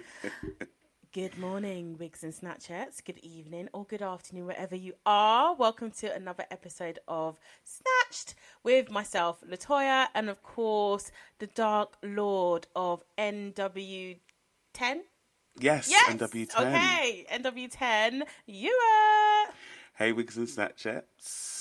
Good morning, wigs and snatchettes. Good evening or good afternoon, wherever you are. Welcome to another episode of Snatched with myself, Latoya, and of course, the Dark Lord of NW10. Yes, Yes, NW10. Okay, NW10. You are. Hey, Wigs and Snatchettes.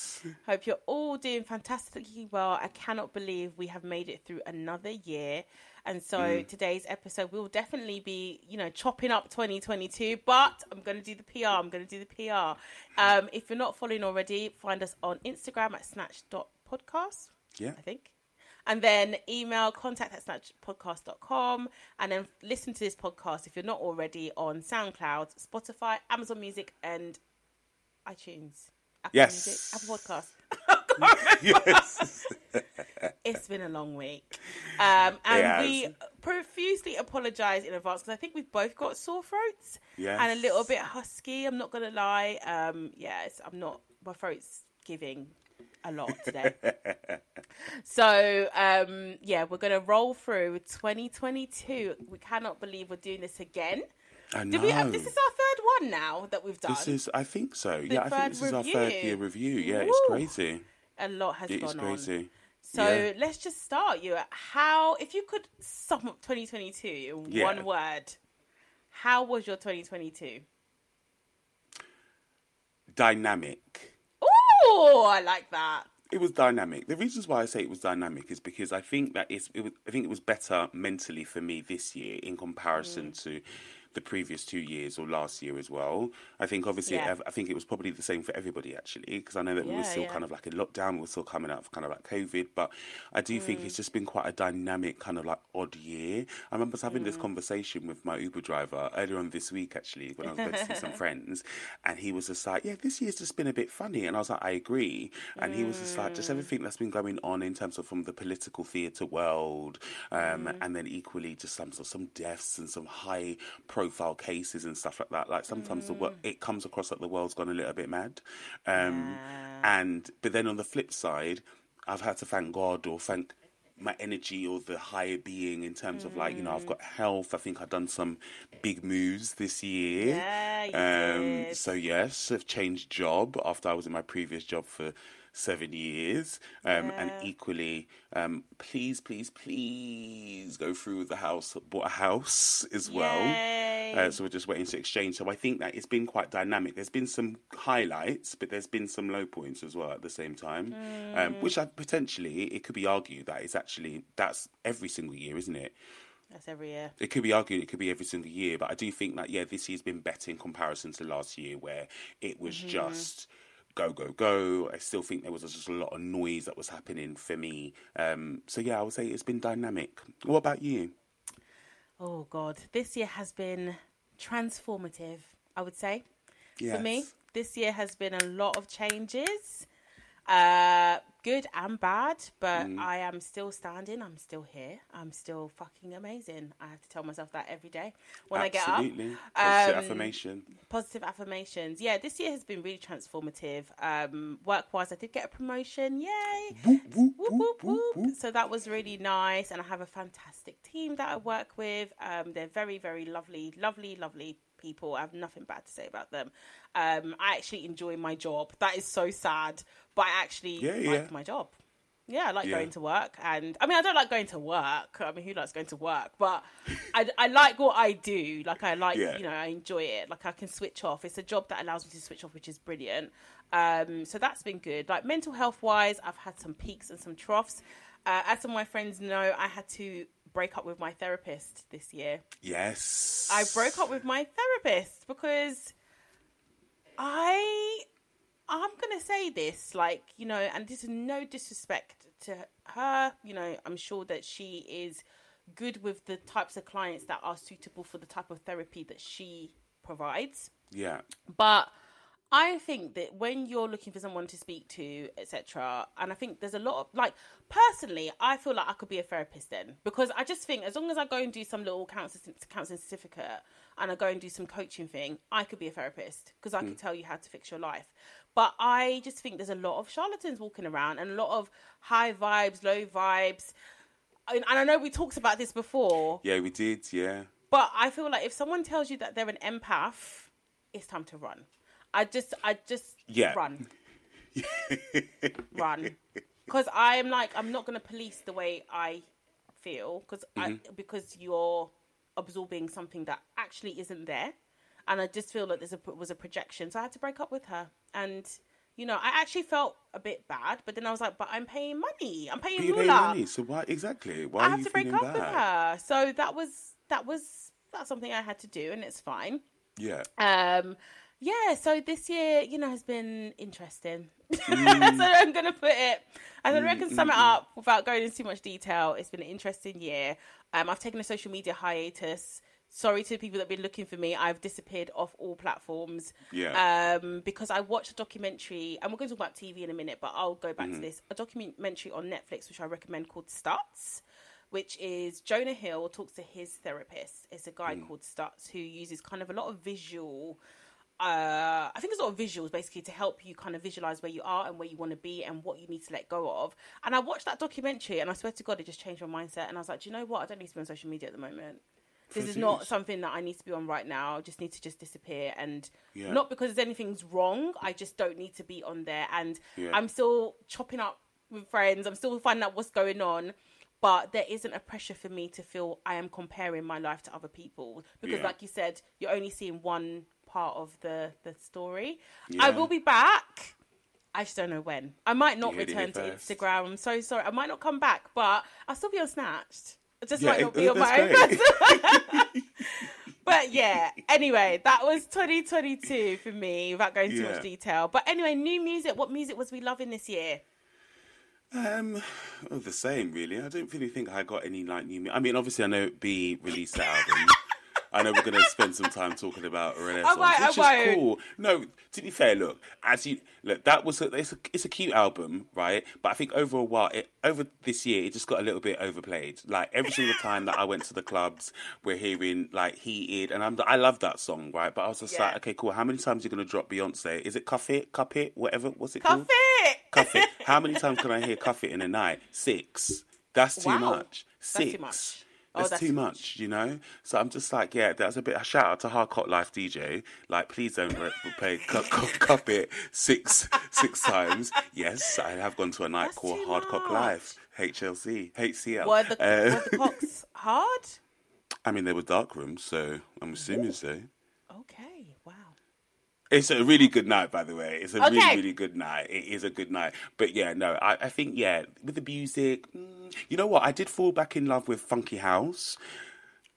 Hope you're all doing fantastically well. I cannot believe we have made it through another year. And so Mm. today's episode will definitely be, you know, chopping up 2022, but I'm going to do the PR. I'm going to do the PR. Um, if you're not following already, find us on Instagram at snatch.podcast, Yeah. I think. And then email contact at snatchpodcast.com and then listen to this podcast if you're not already on SoundCloud, Spotify, Amazon Music, and iTunes. Apple Yes. Music, Apple Podcast. yes. It's been a long week. Um, and we profusely apologise in advance because I think we've both got sore throats Yes. and a little bit husky. I'm not going to lie. Um, yes, I'm not, my throat's giving a lot today. so, um, yeah, we're going to roll through 2022. We cannot believe we're doing this again. I know. We, um, this is our third one now that we've done. This is, I think so. yeah, I think this is our third year review. Yeah, it's crazy. a lot has It gone is on. So Yeah. let's just start. You how if you could sum up 2022 in Yeah. one word, how was your 2022? Dynamic. Oh, I like that. It was dynamic. The reasons why I say it was dynamic is because I think that it's, it was, I think it was better mentally for me this year in comparison Mm. to the previous two years or last year as well. I think obviously Yeah. I think it was probably the same for everybody actually because I know that we were still yeah. kind of like in lockdown, we were still coming out of kind of like COVID, but I do think Mm. it's just been quite a dynamic kind of like odd year. I remember having Mm. this conversation with my Uber driver earlier on this week actually when I was going to see some friends, and he was just like, "Yeah, this year's just been a bit funny," and I was like, "I agree," and he was just like, Mm. "Just everything that's been going on in terms of from the political theatre world, um, Mm. and then equally just some sort of some deaths and some high profile cases and stuff like that. Like sometimes the Mm. wo- it comes across like the world's gone a little bit mad, um, Yeah. and but then on the flip side, I've had to thank God or thank my energy or the higher being in terms of like you know Mm. I've got health. I think I've done some big moves this year. Yeah, um. So yes, I've changed job after I was in my previous job for seven years, um, and equally, um, please, please, please go through with the house. Bought a house as well. Uh, so we're just waiting to exchange. So I think that it's been quite dynamic. There's been some highlights, but there's been some low points as well at the same time. Um, Mm. which I potentially it could be argued that it's actually that's every single year, isn't it? That's every year. It could be argued it could be every single year, but I do think that yeah, this year's been better in comparison to last year where it was Mm-hmm. just go go go. I still think there was just a lot of noise that was happening for me. Um, so yeah, I would say it's been dynamic. What about you? Oh God, this year has been transformative. I would say for me, this year has been a lot of changes, uh, good and bad. But Mm. I am still standing. I'm still here. I'm still fucking amazing. I have to tell myself that every day when I get up. Absolutely. Positive Um, affirmation. Positive affirmations. Yeah, this year has been really transformative. Um, work wise, I did get a promotion. Yay! Whoop, whoop, Whoop, whoop, whoop, whoop, whoop. So that was really nice, and I have a fantastic team that I work with. Um, they're very, very lovely, lovely, lovely people. I have nothing bad to say about them. Um, I actually enjoy my job. That is so sad, but I actually Yeah, like yeah. my job. Yeah, I like Yeah. going to work, and I mean, I don't like going to work. I mean, who likes going to work? But I, I like what I do. Like, I like, you know, I enjoy it. Like, I can switch off. It's a job that allows me to switch off, which is brilliant. Um, so that's been good. Like mental health wise, I've had some peaks and some troughs. Uh, as some of my friends know, I had to break up with my therapist this year. Yes. I broke up with my therapist because I I'm gonna say this, like, you know, and this is no disrespect to her, you know, I'm sure that she is good with the types of clients that are suitable for the type of therapy that she provides. Yeah. But I think that when you're looking for someone to speak to, etc., and I think there's a lot of like personally, I feel like I could be a therapist then because I just think as long as I go and do some little counseling, counseling certificate and I go and do some coaching thing, I could be a therapist because I could hmm. tell you how to fix your life. But I just think there's a lot of charlatans walking around and a lot of high vibes, low vibes. And and I know we talked about this before. Yeah, we did. Yeah. But I feel like if someone tells you that they're an empath, it's time to run. I just, I just Yeah. run, run, because I am like I'm not going to police the way I feel because I because you're absorbing something that actually isn't there, and I just feel like there's a was a projection. So I had to break up with her, and you know I actually felt a bit bad, but then I was like, but I'm paying money, I'm paying But you pay moolah. money, so why exactly? Why I have to break up bad? with her. So that was that was that's something I had to do, and it's fine. Yeah. Um, yeah. So this year, you know, has been interesting. Mm. so I'm gonna put it. I'm gonna reckon sum it up without going into too much detail. It's been an interesting year. Um, I've taken a social media hiatus. Sorry to the people that have been looking for me. I've disappeared off all platforms. Yeah. Um, because I watched a documentary, and we're going to talk about TV in a minute, but I'll go Mm-hmm. back to this. A documentary on Netflix, which I recommend, called Stutz, which is Jonah Hill talks to his therapist. It's a guy Mm. called Stutz who uses kind of a lot of visual. Uh, I think it's a lot of visuals basically to help you kind of visualize where you are and where you want to be and what you need to let go of. And I watched that documentary, and I swear to God, it just changed my mindset. And I was like, do you know what? I don't need to be on social media at the moment. This is not something that I need to be on right now. I just need to just disappear and Yeah. not because there's anything's wrong. I just don't need to be on there. And Yeah. I'm still chopping up with friends. I'm still finding out what's going on. But there isn't a pressure for me to feel I am comparing my life to other people because, Yeah. like you said, you're only seeing one part of the the story. I will be back. I just don't know when. I might not You heard it return to first. Instagram. I'm so sorry. I might not come back, but I'll still be on Snatched. I just Yeah, might not it- be on my own but yeah, anyway, that was 2022 for me without going too Yeah. much detail. But anyway, new music. What music was we loving this year? Um, well, the same really. I don't really think I got any like new. I mean, obviously, I know B released the album. I know we're going to spend some time talking about Renaissance, I which is cool. No, to be fair, look, as you look, that was a, it's a it's a cute album, right? But I think over a while, it, over this year, it just got a little bit overplayed. Like every single time that I went to the clubs, we're hearing like "Heated," and I'm I love that song, right? But I was just Yeah. like, okay, cool. How many times are you going to drop Beyonce? Is it "Cuff It," "Cup It," whatever? What's it Cuff called? it. Cuff it. How many times can I hear cuff it in a night? Six. That's too Wow. much. That's Six. Oh, That's, that's too much, you know. So I'm just like, yeah, that's a bit. A shout out to Hardcore Life DJ. Like, please don't re- play cup, cup, cup it six six times. Yes, I have gone to a night That's called Hardcore. Life, HLC, HCL. Were the, Uh, were the cocks hard? I mean, they were dark rooms, so I'm assuming so. Okay, wow. It's a really good night, by the way. It's a Okay. really, really good night. It is a good night. But yeah, no, I, I think, yeah, with the music, mm, you know what? I did fall back in love with Funky House.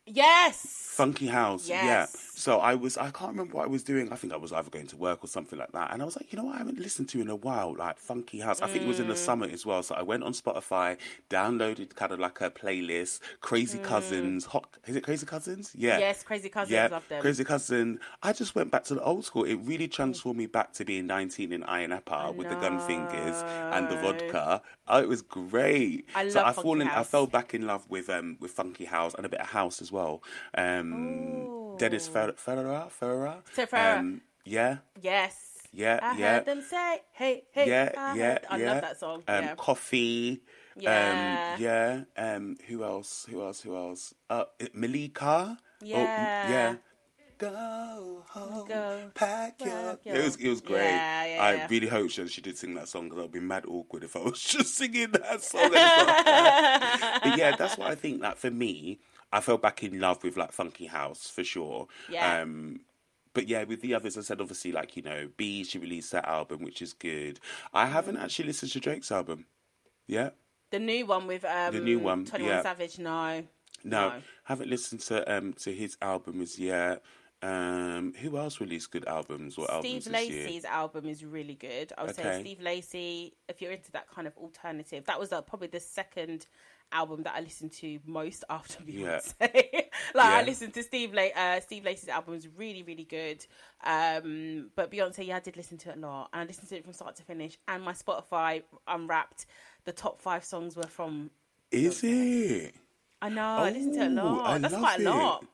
Yes. Funky House, yeah. So I was, I can't remember what I was doing. I think I was either going to work or something like that. And I was like, you know what? I haven't listened to in a while, like Funky House. I think it was Mm. in the summer as well. So I went on Spotify, downloaded kind of like a playlist, Crazy Cousinz, Hot, is it Crazy Cousinz? Yeah. Mm. Yes, Crazy Cousinz, Yeah. Crazy Cousin. I just went back to the old school. It really transformed me back to being 19 in Ayia Napa with the gun fingers and the vodka. Oh, it was great. I so love I Funky fallen, I fell back in love with um with Funky House and a bit of house as well. Um, Dennis Fer- Ferreira. So Um, yeah, Yes. yeah, I yeah. heard them say, "Hey, hey." Yeah, I yeah, heard- I yeah. love that song. Um, yeah. Coffee. Yeah. Um, yeah. Um, who else? Who else? Who else? Uh, Malika. Oh, Yeah. yeah. Go home, Go pack your. pack It was it was great. Yeah, yeah, I really hope she, she did sing that song because I'd be mad awkward if I was just singing that song. at the same time. but yeah, that's what I think. That for me, I fell back in love with like funky house for sure. Yeah. Um, but yeah, with the others, I said obviously like you know, B she released that album, which is good. I haven't actually listened to Drake's album. Yeah. The new one with um, The new one, 21 yeah. Savage. No. No, No. haven't listened to um to his album as yet. Um, who else released good albums or albums Steve? Lacy's album is really good. I would say Steve Lacy, if you're into that kind of alternative, that was uh, probably the second album that I listen to most after Yeah. Beyonce. like I Yeah. listened to Steve La- uh, Steve Lacy's album was really really good. Um, but Beyonce, yeah, I did listen to it a lot, and I listened to it from start to finish. And my Spotify Unwrapped, the top five songs were from. Is it? I know I listened to it a Oh, lot. I That's quite a lot.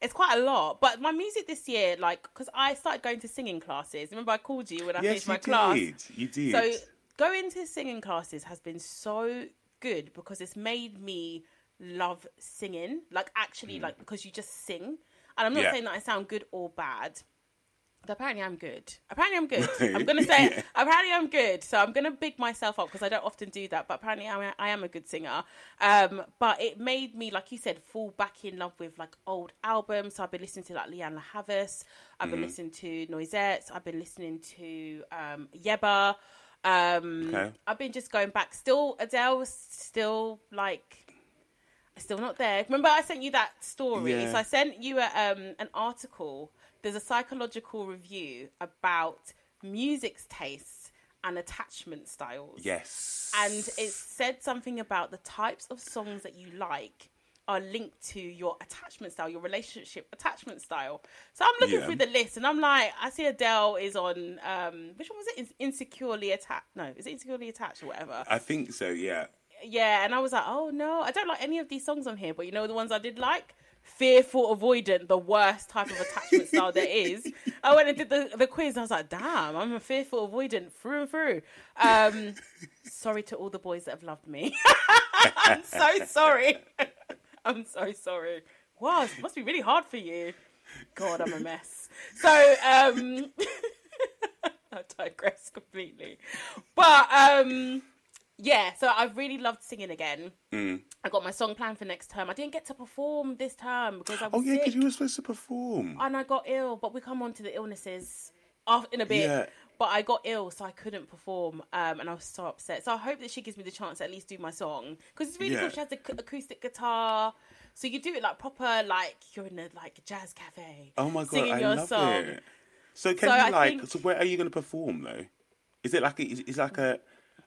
It's quite a lot. But my music this year, like, because I started going to singing classes. Remember, I called you when I Yes, finished my class. did. You did. So going to singing classes has been so good because it's made me love singing, like actually, like because you just sing. And I'm not Yeah. saying that I sound good or bad. But apparently, I'm good. Apparently, I'm good. I'm gonna say Yeah. apparently I'm good. So I'm gonna big myself up because I don't often do that. But apparently, I am a good singer. Um, but it made me, like you said, fall back in love with like old albums. So I've been listening to like Leanne Havas. I've been listening to Noisettes. I've been listening to um, Yebba. Um, Okay. I've been just going back. Still, Adele was still like still not there. Remember, I sent you that story. Yeah. So I sent you a, um, an article. There's a psychological review about music's tastes and attachment styles. Yes. And it said something about the types of songs that you like are linked to your attachment style, your relationship attachment style. So I'm looking Yeah. through the list and I'm like, I see Adele is on um which one was it? In- Insecurely attached. No, is it insecurely attached or whatever? I think so. Yeah. yeah, and I was like, oh no, I don't like any of these songs on here, but you know the ones I did like? Fearful Avoidant, the worst type of attachment style there is. I went and did the, the quiz, and I was like, damn, I'm a fearful avoidant through and through. Um, sorry to all the boys that have loved me. I'm so sorry. I'm so sorry. Wow, it must be really hard for you. God, I'm a mess. So, um, I digress completely. But, um, yeah, so I've really loved singing again. Mm. I got my song planned for next term. I didn't get to perform this term because I was Oh yeah, because you were supposed to perform. and I got ill. But we come on to the illnesses in a bit. Yeah. But I got ill, so I couldn't perform, um, and I was so upset. So I hope that she gives me the chance to at least do my song because it's really Yeah. cool. She has the ac- acoustic guitar, so you do it like proper, like you're in a like jazz cafe. Oh my god, singing I your love song. it. So can So you I like? think- So where are you going to perform though? Is it like a, is is like a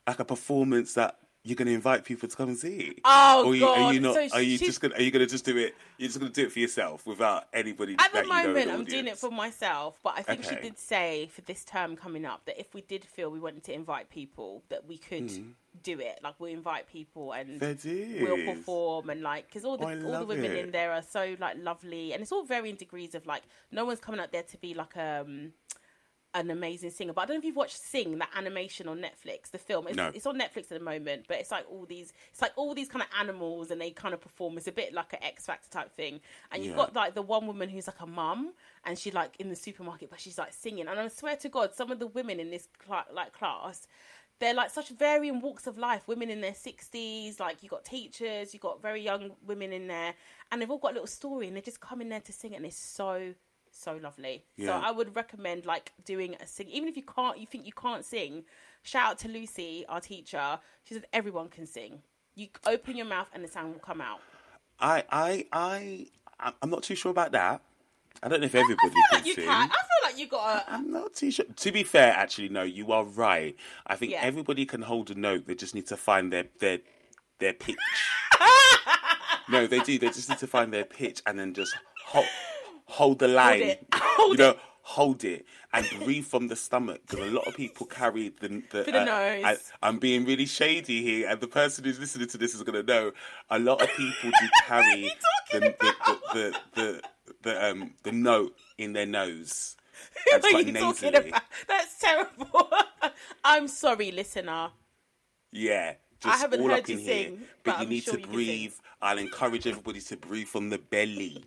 like a performance that you're going to invite people to come and see? Oh, you, are you God. not? So are you just going? to Are you going to just do it? You're just going to do it for yourself without anybody. At the that you know in moment, the I'm doing it for myself, but I think she did say for this term coming up that if we did feel we wanted to invite people, that we could Hmm. do it. Like we'll invite people and we'll perform and like because all the Oh, all the women it. in there are so like lovely and it's all varying degrees of like no one's coming out there to be like um an amazing singer but i don't know if you've watched sing that animation on netflix the film. It's, No. it's on netflix at the moment but it's like all these it's like all these kind of animals and they kind of perform. It's a bit like an x factor type thing. And you've Yeah. got like the one woman who's like a mum and she like in the supermarket but she's like singing. And i swear to god some of the women in this cla- like class they're like such varying walks of life. Women in their 60s like you got teachers you got very young women in there and they've all got a little story and they just come in there to sing it and it's so so lovely so i would recommend like doing a sing even if you can't you think you can't sing shout out to lucy our teacher she said everyone can sing you open your mouth and the sound will come out I I I I'm- not too sure about that. I don't know if everybody I feel can like you sing. can. I feel like you got a. I'm not too sure. To be fair, actually, no, you are right. I think Yeah. everybody can hold a note. They just need to find their their their pitch. no, they do. They just need to find their pitch and then just hold hold the line. it. Hold you know, hold it and breathe from the stomach. Because a lot of people carry the the. For the uh, nose. I, am being really shady here, and the person who's listening to this is going to know. A lot of people do carry the, the, the, the the um the note in their nose. Who are you talking about? That's terrible. I'm sorry, listener. Yeah. Just haven't all heard up you in here. sing, but, but you I'm need sure to you breathe. I'll encourage everybody to breathe from the belly.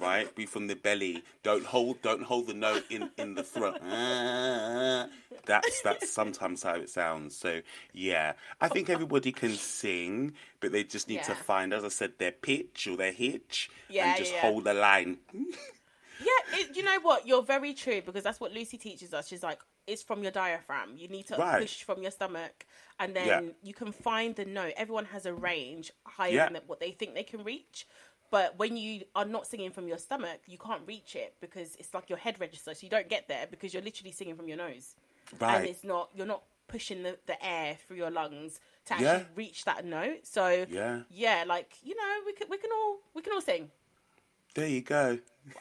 Right? Breathe from the belly. Don't hold don't hold the note in, in the throat. That's that's sometimes how it sounds. So yeah. I think everybody can sing, but they just need to find, as I said, their pitch or their hitch Yeah, and just yeah, yeah. hold the line. Yeah, it, you know what? You're very true because that's what Lucy teaches us. She's like, it's from your diaphragm. You need to Right. push from your stomach, and then Yeah. you can find the note. Everyone has a range higher Yeah. than what they think they can reach. But when you are not singing from your stomach, you can't reach it because it's like your head register. So you don't get there because you're literally singing from your nose, and Right. it's not you're not pushing the, the air through your lungs to actually Yeah. reach that note. So Yeah. yeah, like you know, we can we can all we can all sing. There you go.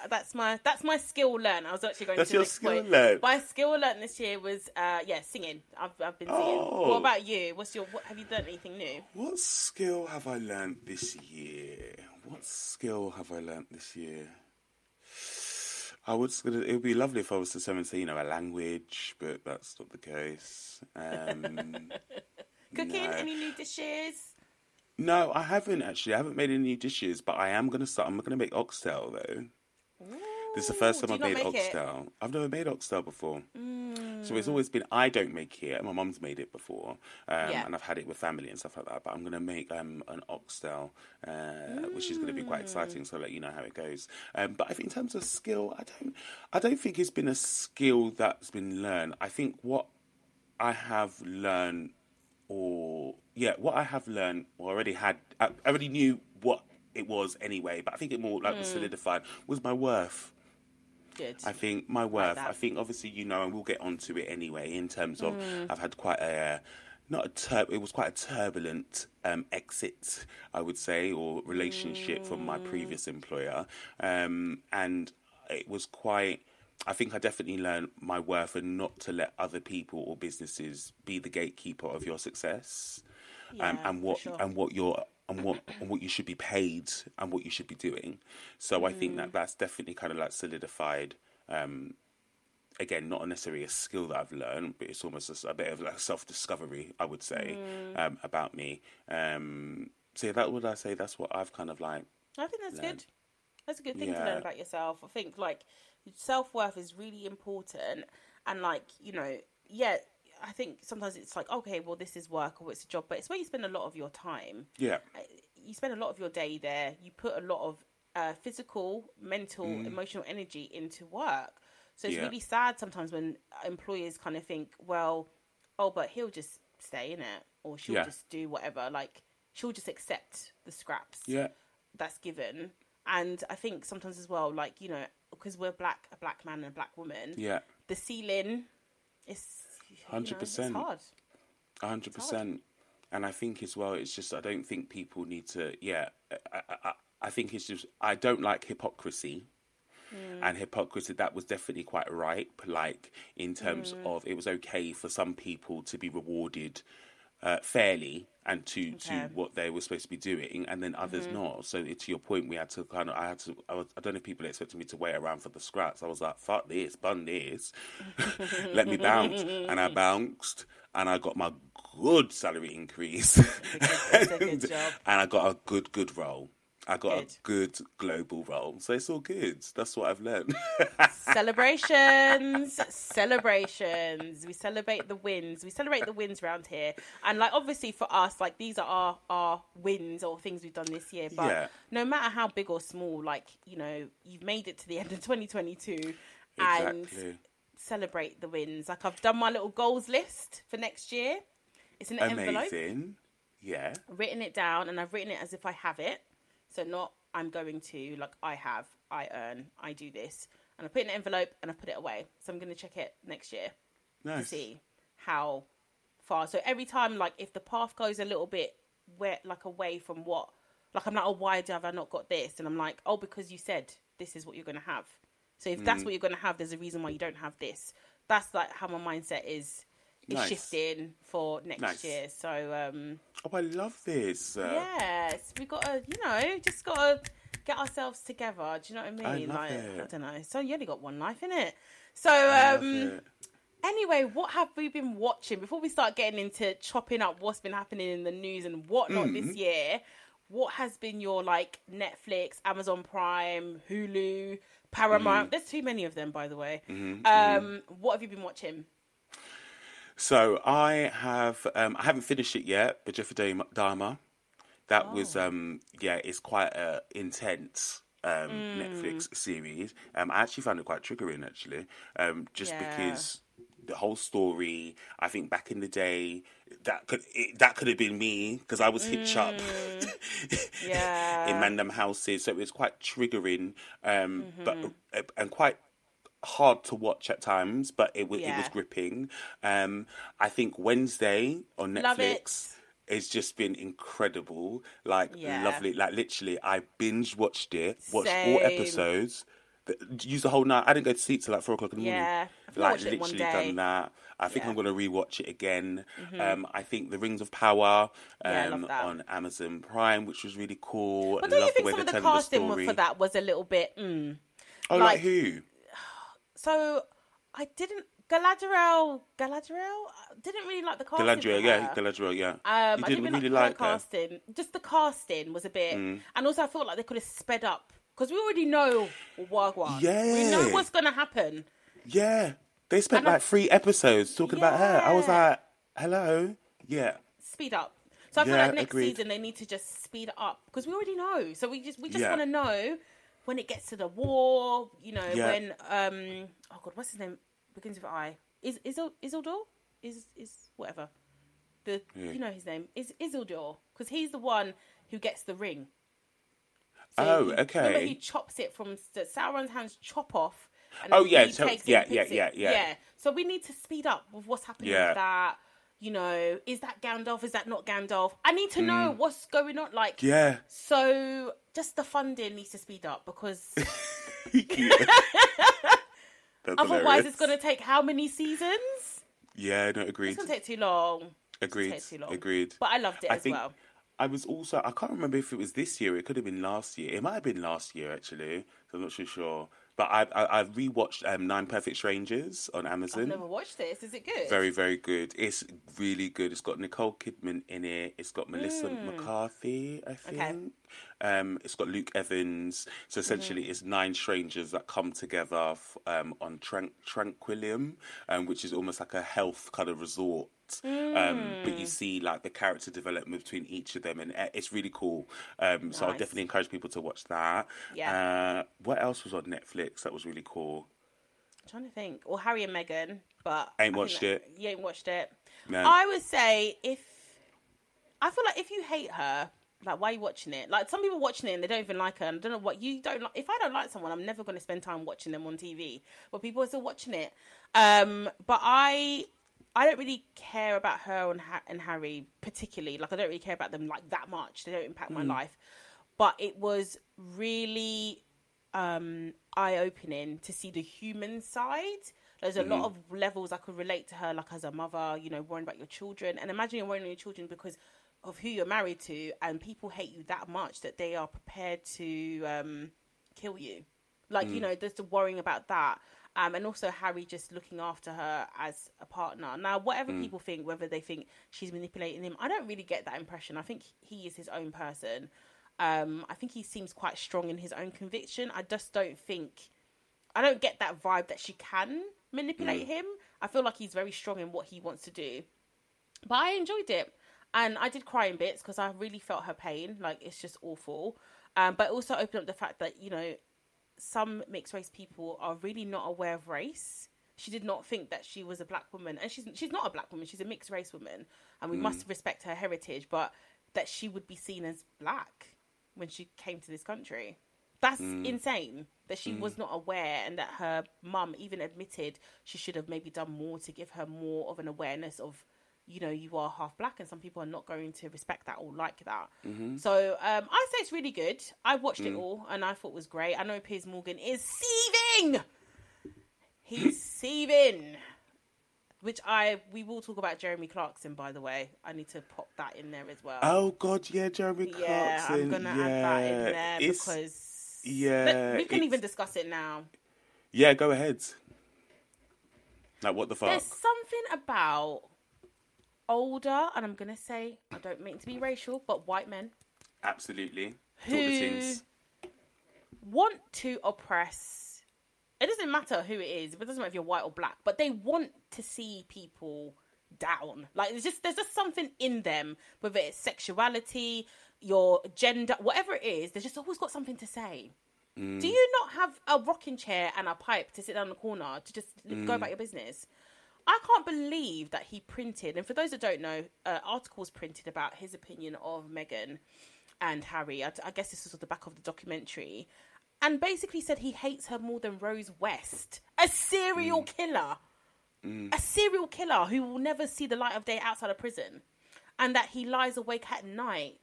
That's my that's my skill learn. I was actually going That's to your next skill point. learn. My skill learn this year was uh yeah singing. I've I've been singing. Oh. What about you? What's your what, have you done anything new? What skill have I learned this year? What skill have I learned this year? I would. It would be lovely if I was to say, you know, a language, but that's not the case. Um, Cooking? no. Any new dishes? No, I haven't actually. I haven't made any dishes, but I am gonna start. I'm gonna make oxtail though. This is the first time I've made make it? oxtail. I've never made oxtail before. So it's Mm. always been I don't make it. My mum's made it before, um, Yeah. and I've had it with family and stuff like that. But I'm gonna make um, an oxtail, uh, which is gonna be quite Mm. exciting. So I'll let you know how it goes. Um, but I think in terms of skill, I don't, I don't think it's been a skill that's been learned. I think what I have learned, or yeah, what I have learned, or already had, I already knew what it was anyway. But I think it more like was Mm. solidified was my worth. Good. I think my worth. that. I think obviously you know, and we'll get onto it anyway. In terms of, Mm. I've had quite a. Not a tur- it was quite a turbulent um, exit, I would say, or relationship from my Mm. previous employer, um, and it was quite. I think I definitely learned my worth and not to let other people or businesses be the gatekeeper of your success, um, and what sure. and what you're and what and what you should be paid and what you should be doing. So I think Mm. that that's definitely kind of like solidified. Um, again, not necessarily a skill that I've learned, but it's almost a, a bit of like self discovery, I would say, Mm. um, about me. Um, so yeah, that would I say that's what I've kind of like. I think that's learn. good. That's a good thing to learn about yourself. I think like self worth is really important, and like you know, yeah. I think sometimes it's like okay, well, this is work or it's a job, but it's where you spend a lot of your time. Yeah, You spend a lot of your day there. You put a lot of uh, physical, mental, emotional energy into work. So it's Mm. Yeah. really sad sometimes when employers kind of think, well, oh, but he'll just stay in it, or she'll Yeah. just do whatever. Like she'll just accept the scraps yeah, that's given. And I think sometimes as well, like you know, because we're black, a black man and a black woman, yeah, the ceiling is hundred percent hard. hundred percent. And I think as well, it's just I don't think people need to. Yeah, I, I, I- I think it's just I don't like hypocrisy. Mm. And hypocrisy that was definitely quite ripe, like in terms mm. of it was okay for some people to be rewarded uh, fairly and to, to what they were supposed to be doing, and then others not. So to your point, we had to kind of I had to I, was, I don't know if people expected me to wait around for the scraps. I was like, fuck this, bun this, let me bounce, and I bounced, and I got my good salary increase, That's a good job. and I got a good good role. I got Good. a good global role, so it's all good. That's what I've learned. celebrations celebrations we celebrate the wins we celebrate the wins around here and like obviously for us like these are our our wins or things we've done this year but Yeah. no matter how big or small like you know you've made it to the end of 2022 and celebrate the wins like i've done my little goals list for next year it's an envelope Amazing. Yeah. written it down and I've written it as if I have it. So not I'm going to, like I have, I earn, I do this. And I put it in an envelope and I put it away. So I'm going to check it next year to see how far. So every time, like if the path goes a little bit where, like away from what, like I'm like, oh, why have I not got this? And I'm like, oh, because you said this is what you're going to have. So if Mm. that's what you're going to have, there's a reason why you don't have this. That's like how my mindset is. Is Nice. shifting for next Nice. year. So um, Oh, I love this. Uh, Yes, we got to, you know, just got to get ourselves together. Do you know what I I mean? love like, it. I don't know. So you only got one life, in it. So, I um, anyway, what have we been watching before we start getting into chopping up what's been happening in the news and whatnot Mm. this year? What has been your like Netflix, Amazon Prime, Hulu, Paramount? Mm. There's too many of them, by the way. Mm-hmm, Um, what have you been watching? So I have um, I haven't finished it yet, but Jeffrey Dahmer. That was Oh. um yeah, it's quite a intense um Mm. Netflix series. Um, I actually found it quite triggering actually. Um, just Yeah. because the whole story, I think back in the day, that could it, that could have been me because I was hitched up Mm. Yeah. in random houses, so it was quite triggering, um, Mm-hmm. but uh, and quite hard to watch at times. But it was it was gripping. Um, I think Wednesday on Netflix. It's just been incredible, like Yeah. lovely, like literally. I binge watched it, watched all episodes, used the whole night. I didn't go to sleep till like four o'clock in the morning Yeah. I've like watched it one literally done that. I think Yeah. Mm-hmm. I'm going to rewatch it again. Um, I think The Rings of Power Yeah, um, that. on Amazon Prime, which was really cool. But don't you Love the think some of the casting story. for that was a little bit? Mm. Oh, like, like- who? So I didn't Galadriel, Galadriel uh, didn't really like the casting. Galadriel, yeah. Galadriel, yeah. Um, you I didn't didn't really like like her her. casting. Just the casting was a bit, Mm. and also I felt like they could have sped up because we already know Wagwan. we Yeah. know what's gonna happen. Yeah, they spent And I- like three episodes talking about her. I was like, hello, yeah, Speed up. So I feel like next agreed. season they need to just speed up because we already know. So we just we just Yeah. want to know when it gets to the war. You know Yeah. when um oh god what's his name begins with I is Isil Isildur is is whatever the Yeah. you know his name is Isildur because he's the one who gets the ring. Oh, he- okay. Remember, he chops it from the Sauron's hands, chop off. And Oh, yeah, so- it yeah, yeah, yeah, yeah. So we need to speed up with what's happening Yeah. with that. You know, is that Gandalf? Is that not Gandalf? I need to know hmm. what's going on. Like, yeah. so just the funding needs to speed up because otherwise hilarious. it's going to take how many seasons? Yeah, no, agreed, It's going to take too long. agreed, too long. agreed. But I loved it I as think well. I was also I can't remember if it was this year. It could have been last year. It might have been last year actually. So I'm not too sure. But I I, I rewatched um, Nine Perfect Strangers on Amazon. I've never watched this. Is it good? Very, very good. It's really good. It's got Nicole Kidman in it. It's got Melissa McCarthy, I think. Um, it's got Luke Evans. So essentially, it's nine strangers that come together f- um, on Tran- Tranquillum, um, which is almost like a health kind of resort. Um, but you see like the character development between each of them, and uh, it's really cool. Um, So I definitely encourage people to watch that. Yeah. Uh, what else was on Netflix that was really cool? I'm trying to think. Or Harry and Meghan, but Ain't I watched that- it. You ain't watched it. No. I would say if I feel like if you hate her, like why are you watching it? Like some people watching it and they don't even like her. And I don't know what you don't like. If I don't like someone, I'm never going to spend time watching them on TV. But people are still watching it. Um, but I. I don't really care about her and, ha- and Harry particularly. Like I don't really care about them like that much. They don't impact my life. But it was really um, eye opening to see the human side. There's a lot of levels I could relate to her, like as a mother, you know, worrying about your children. And imagine you're worrying about your children because of who you're married to, and people hate you that much that they are prepared to um, kill you. Like, you know, just the worrying about that. Um, and also Harry just looking after her as a partner. Now, whatever people think, whether they think she's manipulating him, I don't really get that impression. I think he is his own person. Um, I think he seems quite strong in his own conviction. I just don't think, I don't get that vibe that she can manipulate him. I feel like he's very strong in what he wants to do. But I enjoyed it. And I did cry in bits because I really felt her pain. Like, it's just awful. Um, but it also opened up the fact that, you know, some mixed race people are really not aware of race. She did not think that she was a black woman, and she's she's not a black woman. She's a mixed race woman, and we hmm. must respect her heritage. But that she would be seen as black when she came to this country, that's hmm. insane. That she was hmm. not aware, and that her mum even admitted she should have maybe done more to give her more of an awareness of you know you are half black and some people are not going to respect that or like that. So um i say it's really good. I watched it all and i thought it was great. I know piers morgan is seething. He's seething which i we will talk about jeremy clarkson by the way. I need to pop that in there as well. Oh God, yeah, Jeremy clarkson yeah i'm gonna yeah. add that in there It's- because yeah, we can even discuss it now. Yeah, go ahead. Like what the fuck? There's something about older, and I'm gonna say I don't mean to be racial, but white men Absolutely. Who- Talk the things. want to oppress. It doesn't matter who it is. It doesn't matter if you're white or black, but they want to see people down. Like there's just there's just something in them, whether it's sexuality, your gender, whatever it is. There's just always got something to say. Mm. Do you not have a rocking chair and a pipe to sit down in the corner to just go mm. about your business? I can't believe that he printed, and for those that don't know, uh, articles printed about his opinion of Meghan and Harry. I, I guess this was at the back of the documentary, and basically said he hates her more than Rose West, a serial killer, a serial killer who will never see the light of day outside of prison, and that he lies awake at night,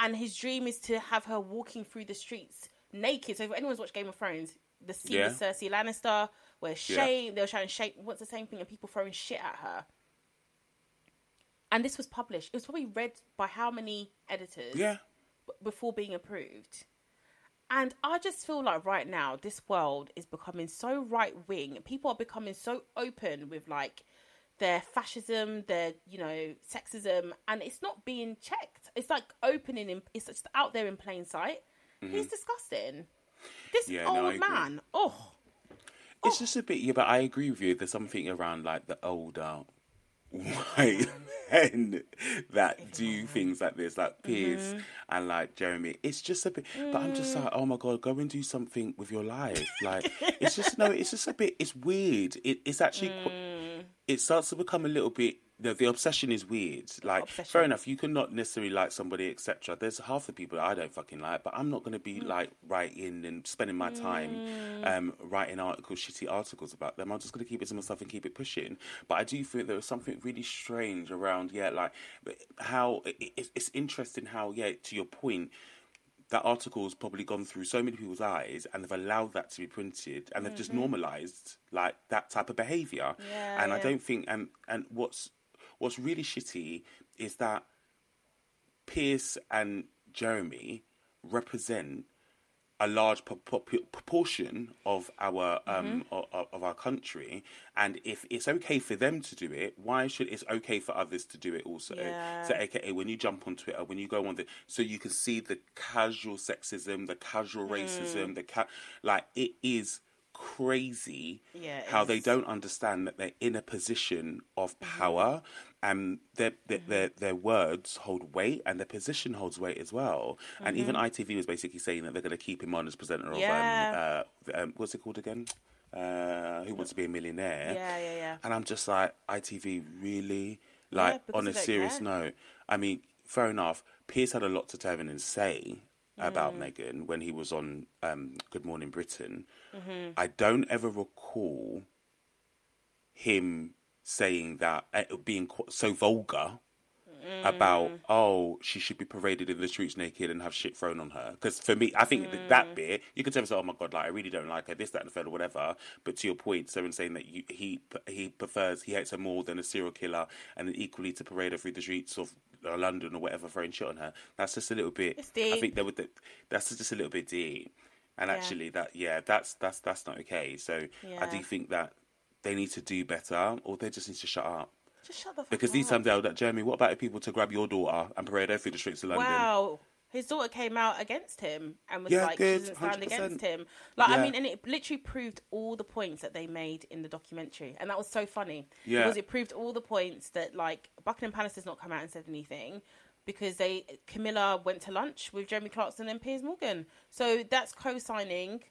and his dream is to have her walking through the streets naked. So if anyone's watched Game of Thrones, the scene Yeah. with Cersei Lannister, where shame they were showing shame. What's the same thing? And people throwing shit at her. And this was published. It was probably read by how many editors? Yeah. b- before being approved. And I just feel like right now, this world is becoming so right wing. People are becoming so open with like their fascism, their you know sexism, and it's not being checked. It's like opening, in, it's just out there in plain sight. He's disgusting. This Mm-hmm. Yeah, no, old agree. man. Oh, It's just a bit, yeah, but I agree with you. There's something around like the older white men that do things like this, like Piers Mm-hmm. and like Jeremy. It's just a bit, but I'm just Mm. like, oh my god, go and do something with your life. Like, it's just no, it's just a bit, it's weird. It, it's actually, qu- Mm. it starts to become a little bit. The, the obsession is weird. Like, Obsession. fair enough, you can not necessarily like somebody, etc. There's half the people that I don't fucking like, but I'm not going to Mm. be like writing and spending my time um, writing articles, shitty articles about them. I'm just going to keep it to myself and keep it pushing. But I do think there was something really strange around, yeah, like how it, it, it's interesting how, yeah, to your point, that article's probably gone through so many people's eyes and they've allowed that to be printed and they've just normalized like that type of behavior Yeah, and i don't think and and what's what's really shitty is that piers and jeremy represent a large pro- pro- proportion of our um Mm-hmm. of, of our country and if it's okay for them to do it why should it's okay for others to do it also Yeah. so aka when you jump on twitter when you go on the so you can see the casual sexism the casual Mm. racism the ca- like it is crazy Yeah, they don't understand that they're in a position of Mm-hmm. power and their their, their their words hold weight and their position holds weight as well and even ITV was basically saying that they're going to keep him on as presenter of Mm-hmm. Um, uh, um what's it called again uh who wants to be a millionaire yeah, yeah, yeah. and I'm just like, ITV really? Like, because on a serious care. note, I mean, fair enough. Piers had a lot to turn and say Mm. about Meghan when he was on um, Good Morning Britain. Mm-hmm. I don't ever recall him saying that, uh, being qu- so vulgar about Mm. oh she should be paraded in the streets naked and have shit thrown on her. Because for me I think that, Mm. that bit you could tell say oh my god like I really don't like her this that and the third or whatever. But to your point someone saying that you, he he prefers he hates her more than a serial killer and equally to parade her through the streets of uh, London or whatever throwing shit on her. That's just a little bit I think that would that's just a little bit deep. And Yeah. actually that yeah that's that's that's not okay. So I do think that they need to do better or they just need to shut up Just shut the fuck because these times, that Jeremy, what about if people to grab your daughter and parade her through the streets of London? Wow. His daughter came out against him and was Yeah, like, good, she doesn't stand 100%. against him. Like, Yeah. I mean, and it literally proved all the points that they made in the documentary. And that was so funny. Yeah. Because it proved all the points that, like, Buckingham Palace has not come out and said anything because they, Camilla went to lunch with Jeremy Clarkson and Piers Morgan. So that's co signing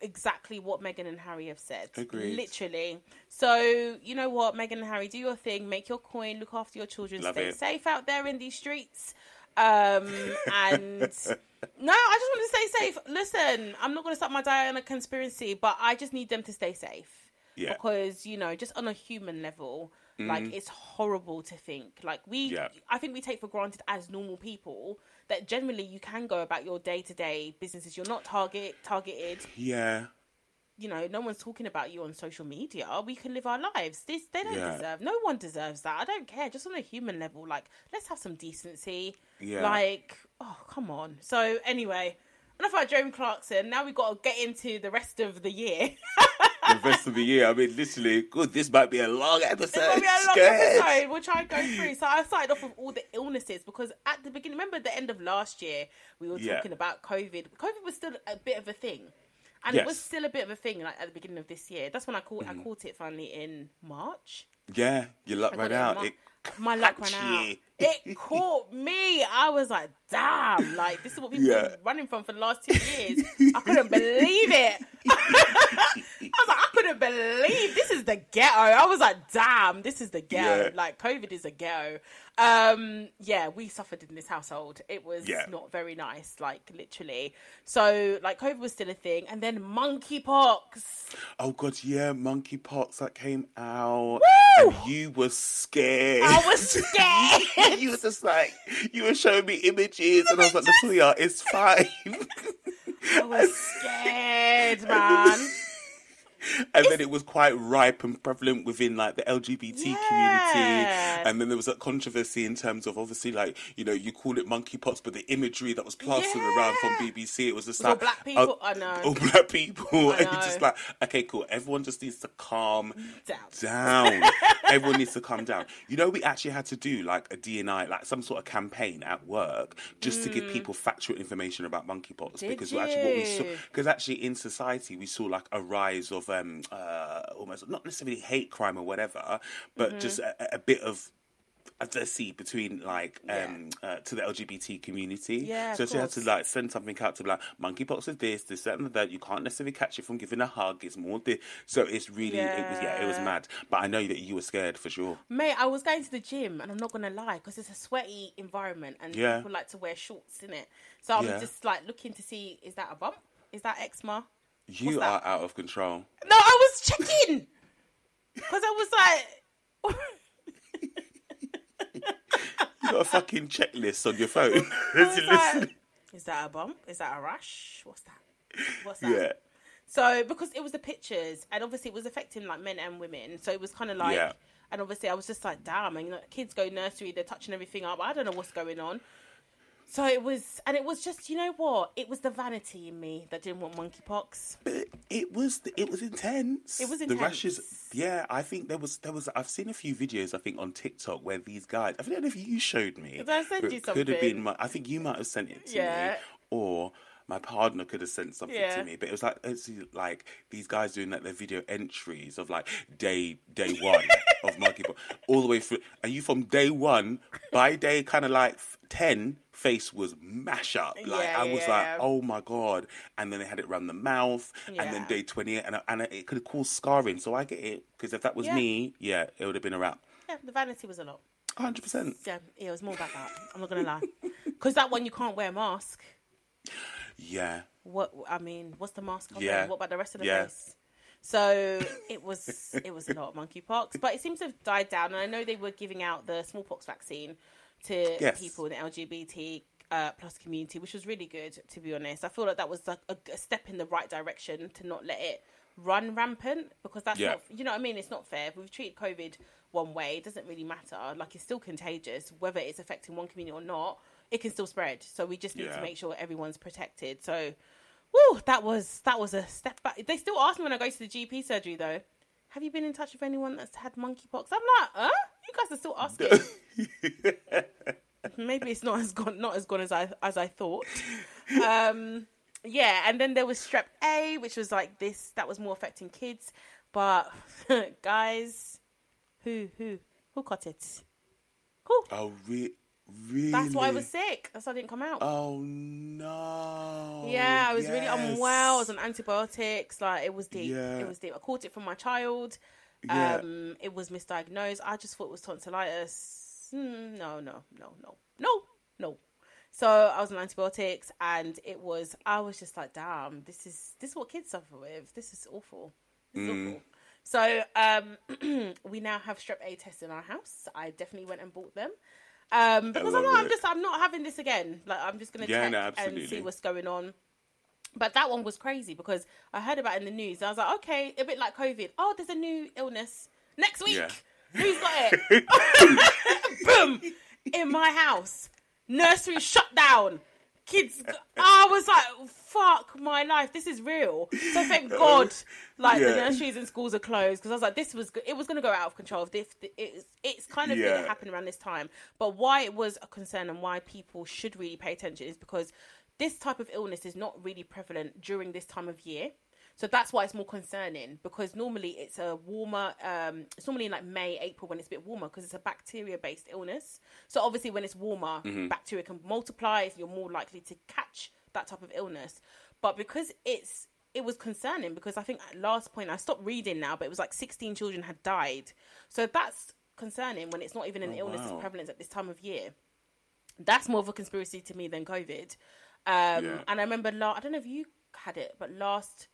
exactly what Meghan and Harry have said. Agreed. Literally. So, you know what, Meghan and Harry, do your thing, make your coin, look after your children, Love stay it. safe out there in these streets. Um, and no, I just want to stay safe. Listen, I'm not going to start my Diana conspiracy, but I just need them to stay safe. Yeah. Because, you know, just on a human level, like it's horrible to think. Like we Mm-hmm. Yeah. I think we take for granted as normal people that generally you can go about your day to day businesses. You're not target targeted Yeah, you know, no one's talking about you on social media. We can live our lives. This they don't Yeah. deserve. No one deserves that. I don't care. Just on a human level, like let's have some decency. Yeah. Like, oh come on. So anyway, enough about Jeremy Clarkson. Now we've got to get into the rest of the year. the rest of the year. I mean, literally, good. This might be a long episode. It's gonna be a long episode. We'll try and go through. So I started off with all the illnesses because at the beginning, remember at the end of last year, we were Yeah. talking about COVID. COVID was still a bit of a thing, and Yes. it was still a bit of a thing like at the beginning of this year. That's when I caught Mm-hmm. I caught it finally in March. Yeah, your luck ran it out. It my luck ran out. It caught me. I was like, damn, like this is what people Yeah. been running from for the last two years. I couldn't believe it. I was like, I couldn't believe this is the ghetto. I was like, damn, this is the ghetto. Yeah. Like COVID is a ghetto. Um, yeah, we suffered in this household. It was Yeah. not very nice, like literally. So like COVID was still a thing, and then monkeypox. Oh god, yeah, monkeypox that came out, Woo! and you were scared. I was scared. you were just like, you were showing me images, and I was like, Latoya, it's fine. I was scared, man. and then it was quite ripe and prevalent within like the LGBT Yeah. community. And then there was a controversy in terms of obviously like you know you call it monkeypox, but the imagery that was plastered around from BBC, it was just was all like black people. uh, I know. all black people, and you're just like okay, cool. Everyone just needs to calm Down. down. Everyone needs to calm down. You know, we actually had to do like a DNI, like some sort of campaign at work, just to give people factual information about monkeypox. Mm. Did because actually, what we saw, because actually in society we saw like a rise of um uh almost not necessarily hate crime or whatever, but Mm-hmm. just a, a bit of. I see between like um uh, to the LGBT community. Yeah, so she had to like send something out to be like monkeypox is this, this, that, and that. You can't necessarily catch it from giving a hug. It's more this. So it's really it was yeah it was mad. But I know that you were scared for sure. Mate, I was going to the gym, and I'm not gonna lie, because it's a sweaty environment, and Yeah. people like to wear shorts in it. So I'm Yeah. just like looking to see, is that a bump? Is that eczema? You are out of control. No, I was checking because I was like, You got a fucking checklist on your phone. I was like, is that a bump? Is that a rash? What's that? What's that? yeah. So because it was the pictures, and obviously it was affecting like men and women, so it was kind of like, Yeah. and obviously I was just like, damn, and you know, kids go nursery, they're touching everything up. I don't know what's going on. So it was, and it was just, you know what? It was the vanity in me that didn't want monkeypox. But it was it was intense. It was intense. The rashes. Yeah, I think there was there was. I've seen a few videos. I think on TikTok where these guys. I don't know if you showed me. Did I send you it Could have been. My, I think you might have sent it to Yeah. me, or my partner could have sent something Yeah. to me. But it was like it's like these guys doing like their video entries of like day day one of monkeypox all the way through. And you from day one by day kind of like ten face was mash up. Like Yeah, I was yeah, like, yeah. oh my god! And then they had it around the mouth, and then day twenty and and it could have caused scarring. So I get it because if that was me, yeah, it would have been a wrap. Yeah, the vanity was a lot. Hundred percent. Yeah, it was more about that. I'm not gonna lie, because that one you can't wear a mask. Yeah, What I mean, what's the mask covering? Yeah. What about the rest of the face? So it was it was a lot of monkeypox, but it seems to have died down. And I know they were giving out the smallpox vaccine to Yes. people in the LGBT uh, plus community, which was really good. To be honest, I feel like that was like a, a step in the right direction to not let it run rampant because that's Yeah. not you know what I mean. It's not fair. If we've treated COVID one way, it doesn't really matter. Like it's still contagious, whether it's affecting one community or not. It can still spread. So we just need to make sure everyone's protected. So Woo, that was that was a step back. They still ask me when I go to the GP surgery though. Have you been in touch with anyone that's had monkeypox? I'm like, huh? You guys are still asking. Maybe it's not as gone not as gone as I as I thought. Um yeah, and then there was strep A, which was like this that was more affecting kids. But guys, who who who caught it? Who? oh re- really? That's why I was sick. That's why I didn't come out. Oh no! Yeah, I was really Yes. unwell. I was on antibiotics. Like it was deep. Yeah. It was deep. I caught it from my child. Yeah. Um, it was misdiagnosed. I just thought it was tonsillitis. Hmm, no, no, no, no, no, no. So I was on antibiotics, and it was. I was just like, damn, this is this is what kids suffer with. This is awful. This is Mm. awful. So um, we now have strep A tests in our house. I definitely went and bought them. Um, because I'm not, I'm just I'm not having this again. Like I'm just gonna Yeah, check no, and see what's going on. But that one was crazy because I heard about it in the news. I was like, okay, a bit like COVID. Oh, there's a new illness next week. Yeah. Who's got it? Boom! In my house, nursery shut down. Kids, I was like, fuck my life. This is real. So thank God, like the nurseries and schools are closed because I was like, this was it was going to go out of control. This it's it's kind of Yeah. going to happen around this time. But why it was a concern and why people should really pay attention is because this type of illness is not really prevalent during this time of year. So that's why it's more concerning because normally it's a warmer, um, it's normally in like May, April when it's a bit warmer because it's a bacteria based illness. So obviously, when it's warmer, bacteria can multiply, so you're more likely to catch that type of illness. But because it's, it was concerning because I think at last point I stopped reading now, but it was like 16 children had died. So that's concerning when it's not even an Oh, illness wow. as prevalent at this time of year that's more of a conspiracy to me than COVID. Um, Yeah. And I remember, la- I don't know if you had it, but last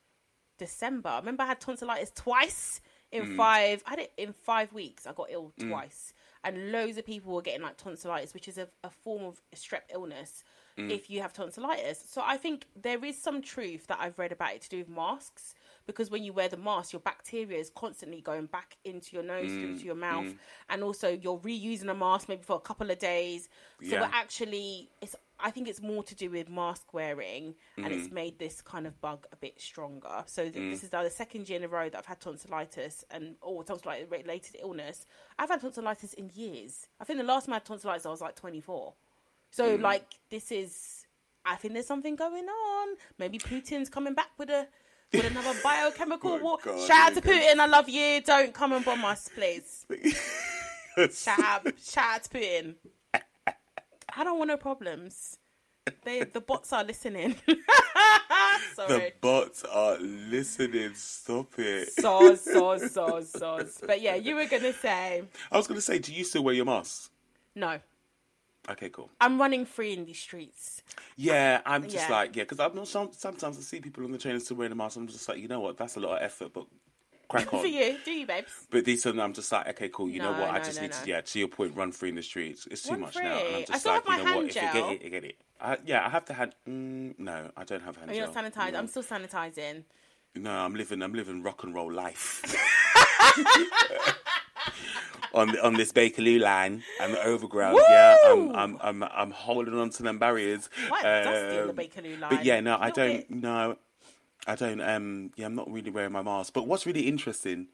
December, I remember I had tonsillitis twice in Mm. five. I had it in five weeks. I got ill twice, and loads of people were getting like tonsillitis, which is a, a form of strep illness. Mm. If you have tonsillitis, so I think there is some truth that I've read about it to do with masks because when you wear the mask, your bacteria is constantly going back into your nose, Mm, through to your mouth, and also you're reusing a mask maybe for a couple of days. So Yeah. we're actually, it's I think it's more to do with mask wearing, and Mm. it's made this kind of bug a bit stronger. So th- this is now the second year in a row that I've had tonsillitis and or tonsillitis related illness. I've had tonsillitis in years. I think the last time I had tonsillitis, I was like 24. So Mm. like this is, I think there's something going on. Maybe Putin's coming back with a with another biochemical Oh, war. God, Shout out to Putin, I love you. Don't come and bomb us, please. Shout out, shout out to Putin. I don't want no problems. They the bots are listening. The bots are listening. Stop it. Soz, soz, soz, soz. But yeah, you were gonna say I was going to say, do you still wear your mask? no. Okay, cool. I'm running free in these streets. Yeah, I'm just Yeah. like, yeah, because I'm not. Some, sometimes I see people on the train still wearing a mask. I'm just like, you know what? That's a lot of effort, but crack on. For you, do you, babes? But these times I'm just like, okay, cool. You know No, what? I just no, need no. to, yeah, to your point, run free in the streets. It's too Run much now. And. I'm just like, you know what? hand If you get it, you get it. I, yeah, I have to hand. Mm, no, I don't have hand Are you gel. not sanitized? No. I'm still sanitizing. No, I'm living. I'm living rock and roll life. on on this Bakerloo line and the overground, yeah, I'm, I'm I'm I'm holding on to them barriers. Quite dusty the Um, Bakerloo line. But yeah, no, I don't. bit. No, I don't. Um, yeah, I'm not really wearing my mask. But what's really interesting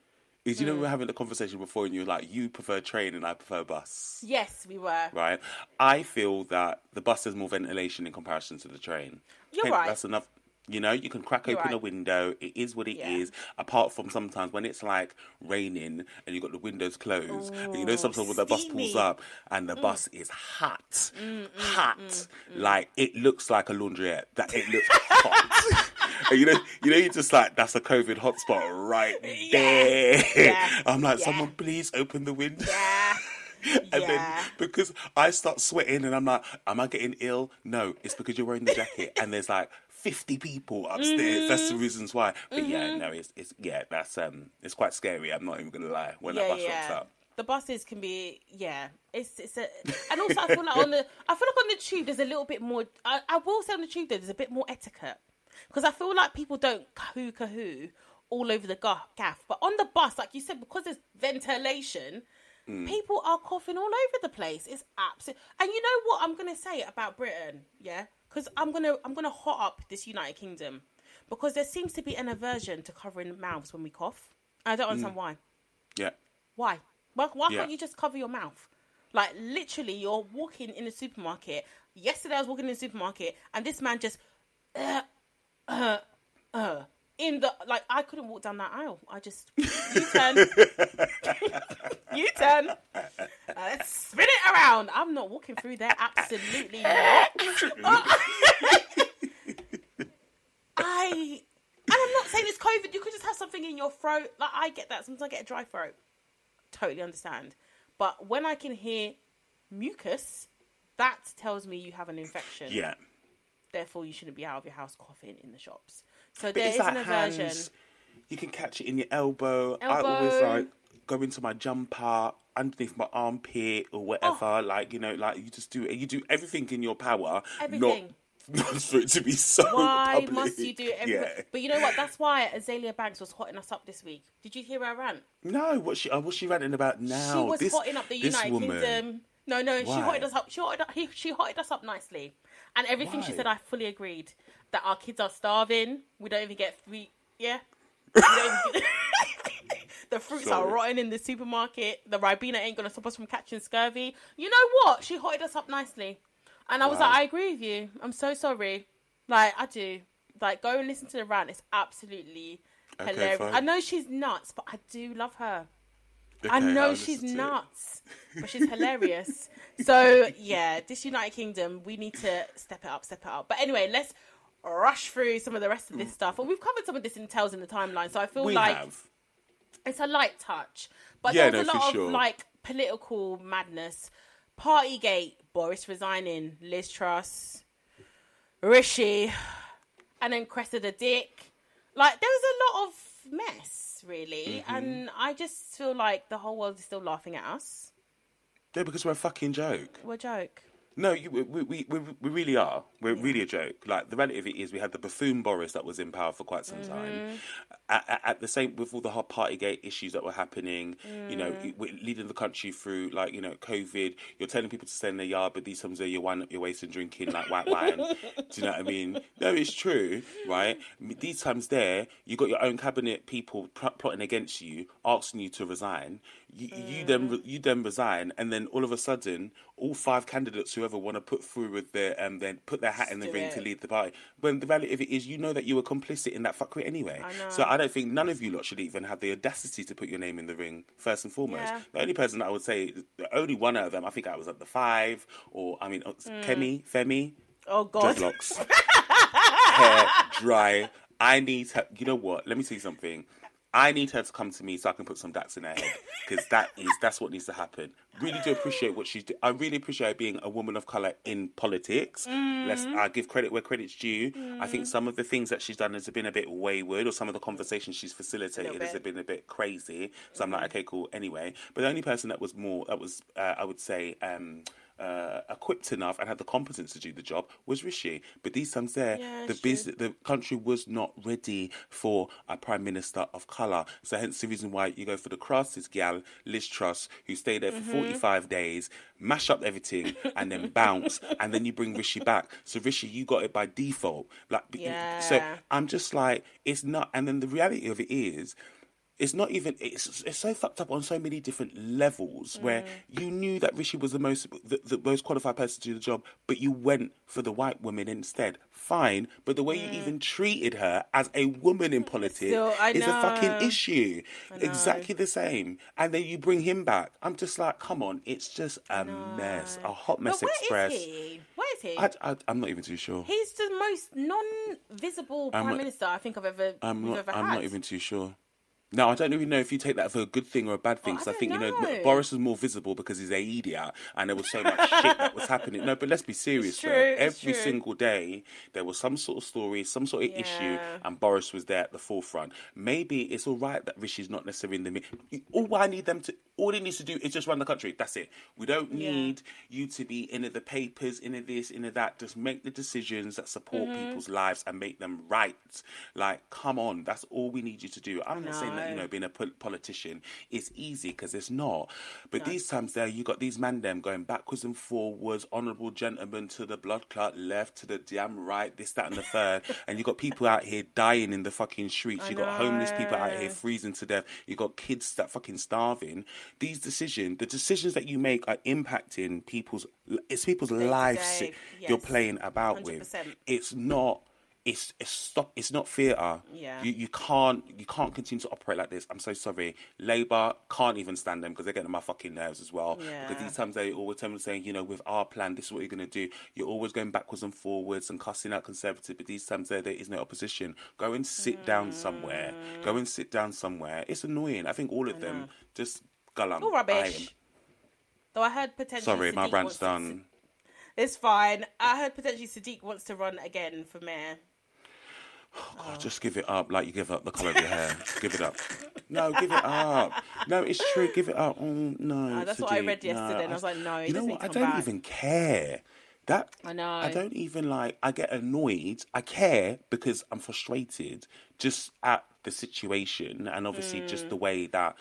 is, you know, we Hmm. were having a conversation before, and you were like, you prefer train and I prefer bus, Yes, we were. right? I feel that the bus has more ventilation in comparison to the train. You're right. That's enough. You know, you can crack You're open a window. It is what it is. Yeah. Apart from sometimes when it's like raining and you've got the windows closed, and you know Ooh, sometimes when the bus pulls up and Mm. the bus mm. is hot, mm, mm, hot, like it looks like a laundrette. That it looks hot. And you know, you know, you're just like that's a COVID hotspot right there. Yeah. I'm like, someone please open the window. And yeah. then because I start sweating and I'm like, am I getting ill? No, it's because you're wearing the jacket and there's like 50 people upstairs. That's Mm-hmm. the reasons why. But yeah, no, it's it's yeah, that's um, it's quite scary. I'm not even gonna lie when that yeah, bus rocks up. The buses can be, yeah. It's it's a, and also I feel like on the, I feel like on the tube there's a little bit more. I, I will say on the tube though, there's a bit more etiquette because I feel like people don't kahoo kahoo all over the gaff, but on the bus, like you said, because there's ventilation, Mm. people are coughing all over the place. It's absolute. And you know what I'm gonna say about Britain, yeah? Because I'm gonna I'm gonna hot up this United Kingdom because there seems to be an aversion to covering mouths when we cough. I don't understand why. Yeah. Why? Why, why Yeah. can't you just cover your mouth? Like literally, you're walking in the supermarket. Yesterday, I was walking in the supermarket, and this man just, uh, uh, uh, in the like, I couldn't walk down that aisle. I just you turn, you turn, uh, let's spin it around. I'm not walking through there. Absolutely not. I. And I'm not saying it's COVID. You could just have something in your throat. Like I get that. Sometimes I get a dry throat. Totally understand. But when I can hear mucus, that tells me you have an infection. Yeah. Therefore, you shouldn't be out of your house coughing in the shops. So But there is like an aversion. hands. You can catch it in your elbow. I always like go into my jumper underneath my armpit or whatever. Oh. Like you know, like you just do you do everything in your power. Everything. Not, not for it to be so. Why public. must you do everything? Yeah. But you know what? That's why Azealia Banks was hotting us up this week. Did you hear her rant? No, what she uh, what's she ranting about now? she was this, hotting up the United woman. Kingdom. No, no, she Why? hotted us up. She hotted, up- he, she hotted us up nicely, and everything she said, I fully agreed. That our kids are starving. We don't even get free. Yeah. We get- the fruits are Sorry. rotting in the supermarket. The Ribena ain't gonna stop us from catching scurvy. You know what? She hotted us up nicely, and I was Wow. like, I agree with you. I'm so sorry. Like I do. Like go and listen to the rant. It's absolutely Okay, hilarious. fine. I know she's nuts, but I do love her. Okay, I know I'll she's listen to it. nuts, but she's hilarious. so yeah, this United Kingdom, we need to step it up, step it up. But anyway, let's rush through some of the rest of this stuff. And we've covered some of this in Tales in the Timeline, so I feel Mm. We like have. it's a light touch. But Yeah, there's no, a lot for of sure. like political madness. Partygate, Boris resigning, Liz Truss, Rishi, and then Cressida Dick. Like there was a lot of mess, really, Mm-hmm. and I just feel like the whole world is still laughing at us. Yeah, because we're a fucking joke. We're a joke. No, you, we, we, we, we really are. We're really a joke. Like the reality of it is, we had the buffoon Boris that was in power for quite some Mm-hmm. time. At, at, at the same with all the hot Partygate issues that were happening, you know, Mm. leading the country through like you know COVID. You're telling people to stay in their yard, but these times there you wind up your waist and drinking like white wine. Do you know what I mean? No, it's true, right? These times there, you got your own cabinet people pl- plotting against you, asking you to resign. You, you then you then resign, and then all of a sudden, all five candidates, whoever want to put through with their um, then put their hat in the ring it. to lead the party. When the reality of it is, you know that you were complicit in that fuckery anyway. I. So I don't think none of you lot should even have the audacity to put your name in the ring first and foremost. Yeah. The only person that I would say, the only one out of them, I think I was at the five, or I mean, uh, Mm. Kemi, Femi, Oh God. dreadlocks, hair dry. I need her. You know what? Let me see something. I need her to come to me so I can put some dats in her head because that is that's what needs to happen. Really do appreciate what she's. Do- I really appreciate being a woman of color in politics. Let's I give credit where credit's due. I think some of the things that she's done has been a bit wayward, or some of the conversations she's facilitated has been a bit crazy. So I'm like, okay, cool. Anyway, but the only person that was more that was uh, I would say. um uh, equipped enough and had the competence to do the job was Rishi. But these times there, Yeah, the business, the country was not ready for a prime minister of color. So hence the reason why you go for the crasses gal, Liz Truss, who stayed there for Mm-hmm. 45 days, mash up everything, and then bounce, and then you bring Rishi back. So Rishi, you got it by default. Like, be- so I'm just like, it's not. And then the reality of it is. It's not even. It's it's so fucked up on so many different levels. Mm. Where you knew that Rishi was the most the, the most qualified person to do the job, but you went for the white woman instead. Fine, but the way you even treated her as a woman in politics I is a fucking issue. Exactly the same. And then you bring him back. I'm just like, come on, it's just a mess, a hot mess But where express. is he? Where is he? I, I, I'm not even too sure. He's the most non-visible I'm prime not- minister I think I've ever I'm not. ever I'm not even too sure. No, I don't even know if you take that for a good thing or a bad thing. Oh, I Because I, think you know know. Boris was more visible because he's a idiot, and there was so much shit that was happening. No, but let's be serious. true, Every single day there was some sort of story, some sort of issue, and Boris was there at the forefront. Maybe it's all right that Rishi's not necessarily in the. All I need them to, all he needs to do is just run the country. That's it. We don't Yeah. need you to be in the papers, in this, in that. Just make the decisions that support Mm-hmm. people's lives and make them right. Like, come on, that's all we need you to do. I'm not saying that you know. know being a pol- politician is easy because it's not. But these times there, you got these man them going backwards and forwards, honourable gentlemen to the blood clot left, to the damn right, this, that, and the third, and you got people out here dying in the fucking streets. I You got homeless people out here freezing to death. You got kids that fucking starving. These decisions, the decisions that you make, are impacting people's. It's people's lives day, you're playing about with. 100%. It's not. It's, it's stop. It's not theatre. Yeah. You, you can't you can't continue to operate like this. I'm so sorry. Labour can't even stand them because they're getting on my fucking nerves as well. Yeah. Because these times they always tell me saying, you know, with our plan, this is what you're going to do. You're always going backwards and forwards and cussing out conservative. But these times there there is no opposition. Go and sit down somewhere. Go and sit down somewhere. It's annoying. I think all of them just galang. All rubbish. Though I heard potentially. Sorry, my Sadiq rant's wants to- done. It's fine. I heard potentially Sadiq wants to run again for mayor. Oh, God, just give it up like you give up the colour of your hair. give it up. No, give it up. No, it's true. Give it up. Oh no. Ah, that's what I read yesterday, no. and I was like, no, You know what? I don't back. even care. That I know. I don't even like. I get annoyed. I care because I'm frustrated just at the situation and obviously Mm. just the way that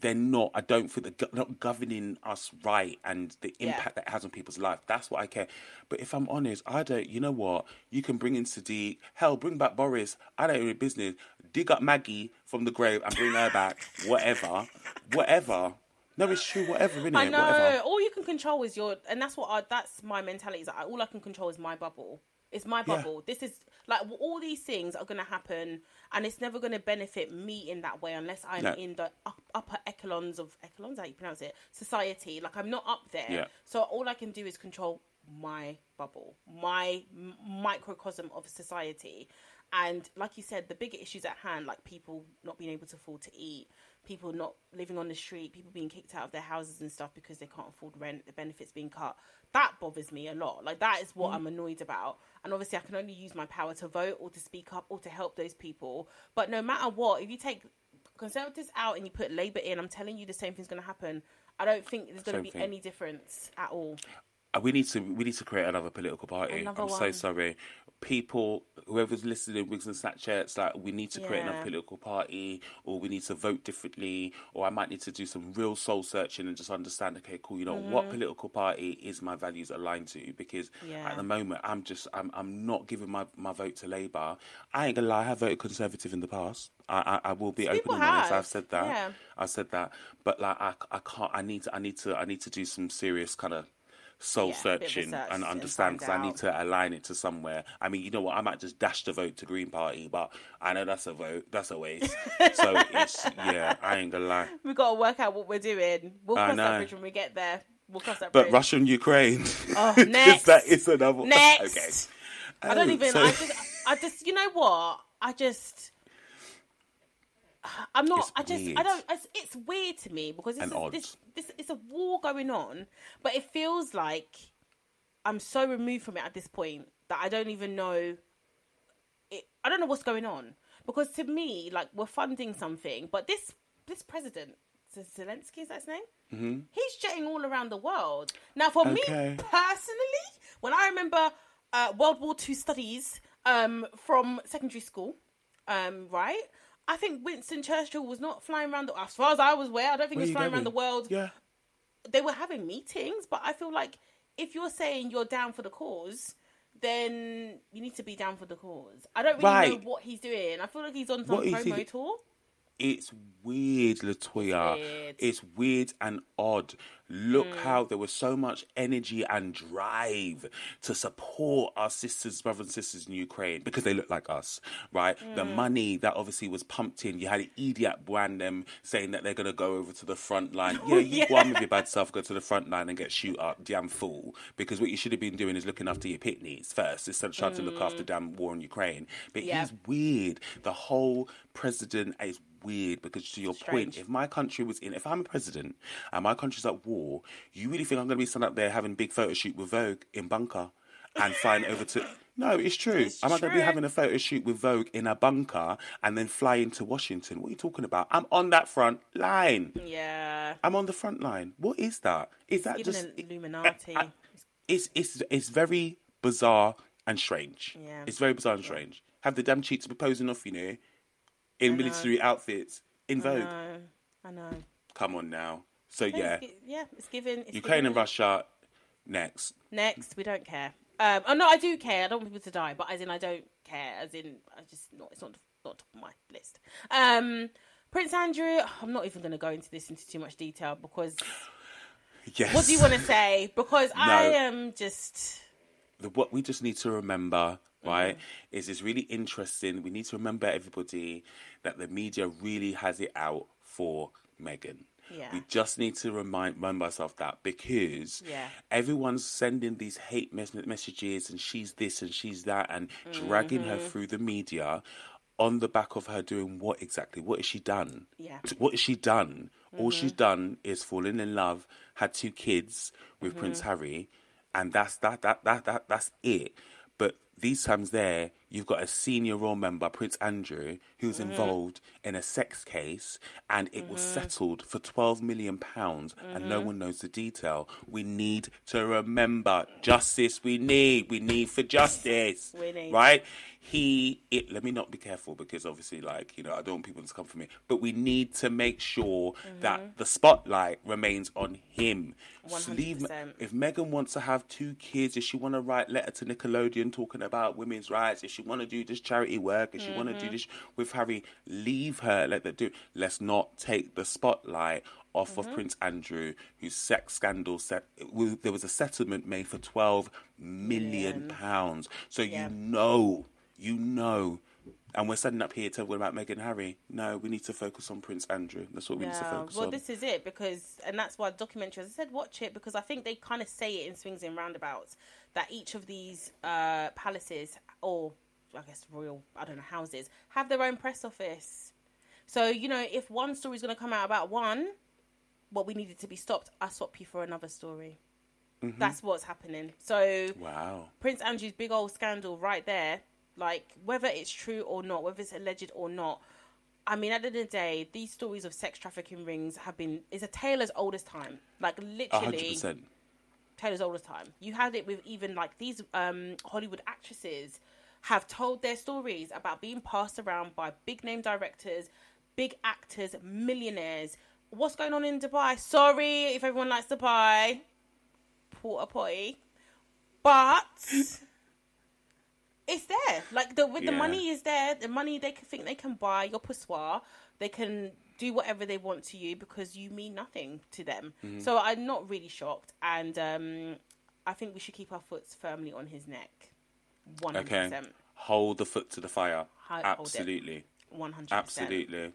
they're not. I don't think they're not governing us right and the Yeah. impact that it has on people's life. That's what I care. But if I'm honest, I don't. You know what? You can bring in Sadiq. Hell, bring back Boris. I don't have any business. Dig up Maggie from the grave and bring her back. Whatever. Whatever. No, it's true. Whatever, innit? I know. Whatever. All you can control is your, and that's what I, that's my mentality. Is like all I can control is my bubble. It's my Yeah. bubble. This is like all these things are going to happen, and it's never going to benefit me in that way unless I'm No. in the up, upper echelons of echelons. How you pronounce it? Society. Like I'm not up there. Yeah. So all I can do is control my bubble, my m- microcosm of society. And like you said, the bigger issues at hand, like people not being able to afford to eat, people not living on the street, people being kicked out of their houses and stuff because they can't afford rent, the benefits being cut. That bothers me a lot. Like that is what I'm annoyed about. And obviously, I can only use my power to vote or to speak up or to help those people. But no matter what, if you take Conservatives out and you put Labour in, I'm telling you the same thing's going to happen. I don't think there's going to Same be thing. any difference at all. Uh, We need to we need to create another political party. Another I'm so sorry. People, whoever's listening, in wigs and Snapchats, like we need to create Yeah. another political party, or we need to vote differently, or I might need to do some real soul searching and just understand. Okay, cool. You know what political party is my values aligned to? Because Mm-hmm. Yeah. at the moment, I'm just I'm I'm not giving my, my vote to Labour. I ain't gonna lie, I have voted Conservative in the past. I I, I will be open and honest. I've said that. yeah. I said that, but like I, I can't. I need to. I need to. I need to do some serious kind of soul Yeah, a bit of searching research and and understand because I need to align it to somewhere. I mean, you know what? I might just dash the vote to Green Party, but I know that's a vote. That's a waste. so it's yeah. I ain't gonna lie. We got to work out what we're doing. We'll cross that bridge when we get there. We'll cross that But bridge. Russia and Ukraine. Oh, next. that is another. Next. Okay. I don't Oh, even. so- I just. I just. You know what? I just. I'm not. It's I just. I don't. It's, it's weird to me because is odd. this. This is a war going on, but it feels like I'm so removed from it at this point that I don't even know. It. I don't know what's going on because to me, like we're funding something, but this this president, Zelensky, is that his name? Mm-hmm. He's jetting all around the world. Now, for me personally, when I remember uh, World War II studies um, from secondary school, um, right? I think Winston Churchill was not flying around. The, as far as I was aware, I don't think Where he was flying around the world. Yeah. They were having meetings, but I feel like if you're saying you're down for the cause, then you need to be down for the cause. I don't really know what he's doing. I feel like he's on some What promo he- tour. It's weird, Latoya. weird. It's weird and odd. Look Hmm. how there was so much energy and drive to support our sisters, brothers and sisters in Ukraine because they look like us, right? The Hmm. money that obviously was pumped in. You had Idiot brand them saying that they're going to go over to the front line. Yeah, you go on with your bad self, go to the front line and get shoot up, damn fool. Because what you should have been doing is looking after your pitneys first instead of trying to look after damn war in Ukraine. But. Yeah. he's weird. The whole president is weird because to your point, if my country was in, if I'm a president and my country's at war, you really think I'm going to be standing up there having a big photo shoot with Vogue in bunker and flying over to? No, it's true. It's I'm not going to be having a photo shoot with Vogue in a bunker and then fly into Washington. What are you talking about? I'm on that front line. Yeah, I'm on the front line. What is that? Is that even just? Illuminati. I- it's it's it's very bizarre and strange. Yeah. It's very bizarre and strange. Have the damn cheats proposing off, you know, in military outfits in I Vogue. know. I know. Come on now. So yeah, gi- yeah, it's given. It's Ukraine given and Russia next. Next, we don't care. Um, oh no, I do care. I don't want people to die, but as in, I don't care. As in, I just not. It's not not top of my list. Um, Prince Andrew. I'm not even going to go into this into too much detail because Yes. what do you want to say? Because I am just the, what we just need to remember, right, Mm-hmm. is it's really interesting. We need to remember everybody that the media really has it out for Meghan. Yeah. We just need to remind remember ourselves that because Yeah. everyone's sending these hate mes- messages and she's this and she's that and dragging her Mm-hmm. through the media on the back of her doing what exactly? What has she done? Yeah. What has she done? All she's Mm-hmm. done is fallen in love, had two kids with Mm-hmm. Prince Harry, and that's that that that that that's it. These times there, you've got a senior royal member, Prince Andrew, who's Mm-hmm. involved in a sex case, and it was settled for twelve million pounds, and Mm-hmm. no one knows the detail. We need to remember justice. We need. We need for justice. Need. right. He. It. Let me not be careful because obviously, like you know, I don't want people to come for me. But we need to make sure Mm-hmm. that the spotlight remains on him. So leave- 100%. if Meghan wants to have two kids, if she want to write letter to Nickelodeon talking about women's rights, if she want to do this charity work, if she want Mm-hmm. to do this with Harry, leave her. Let her do. Let's not take the spotlight off Mm-hmm. of Prince Andrew, whose sex scandal set. There was a settlement made for twelve million pounds. So Yeah. you know, you know. And we're standing up here talking about Meghan and Harry. No, we need to focus on Prince Andrew. That's what we need to focus well, on. Well, this is it because, and that's why the documentary. As I said, watch it because I think they kind of say it in swings and roundabouts that each of these uh, palaces or I guess royal, I don't know, houses have their own press office. So you know, if one story is going to come out about one, what we needed to be stopped, I swap you for another story. Mm-hmm. That's what's happening. So Wow. Prince Andrew's big old scandal right there, like whether it's true or not, whether it's alleged or not. I mean, at the end of the day, these stories of sex trafficking rings have been, it's a tale as old as time. Like A literally, percent. Taylor's old as time. You had it with even like these um, Hollywood actresses have told their stories about being passed around by big name directors, big actors, millionaires. What's going on in Dubai? Sorry if everyone likes Dubai, porta potty, but it's there. Like the with the money is there. The money they can think they can buy your pissoir. They can do whatever they want to you because you mean nothing to them. Mm-hmm. So I'm not really shocked, and um, I think we should keep our foot firmly on his neck. One hundred percent. Hold the foot to the fire. Hold-. Absolutely. One hundred. Absolutely.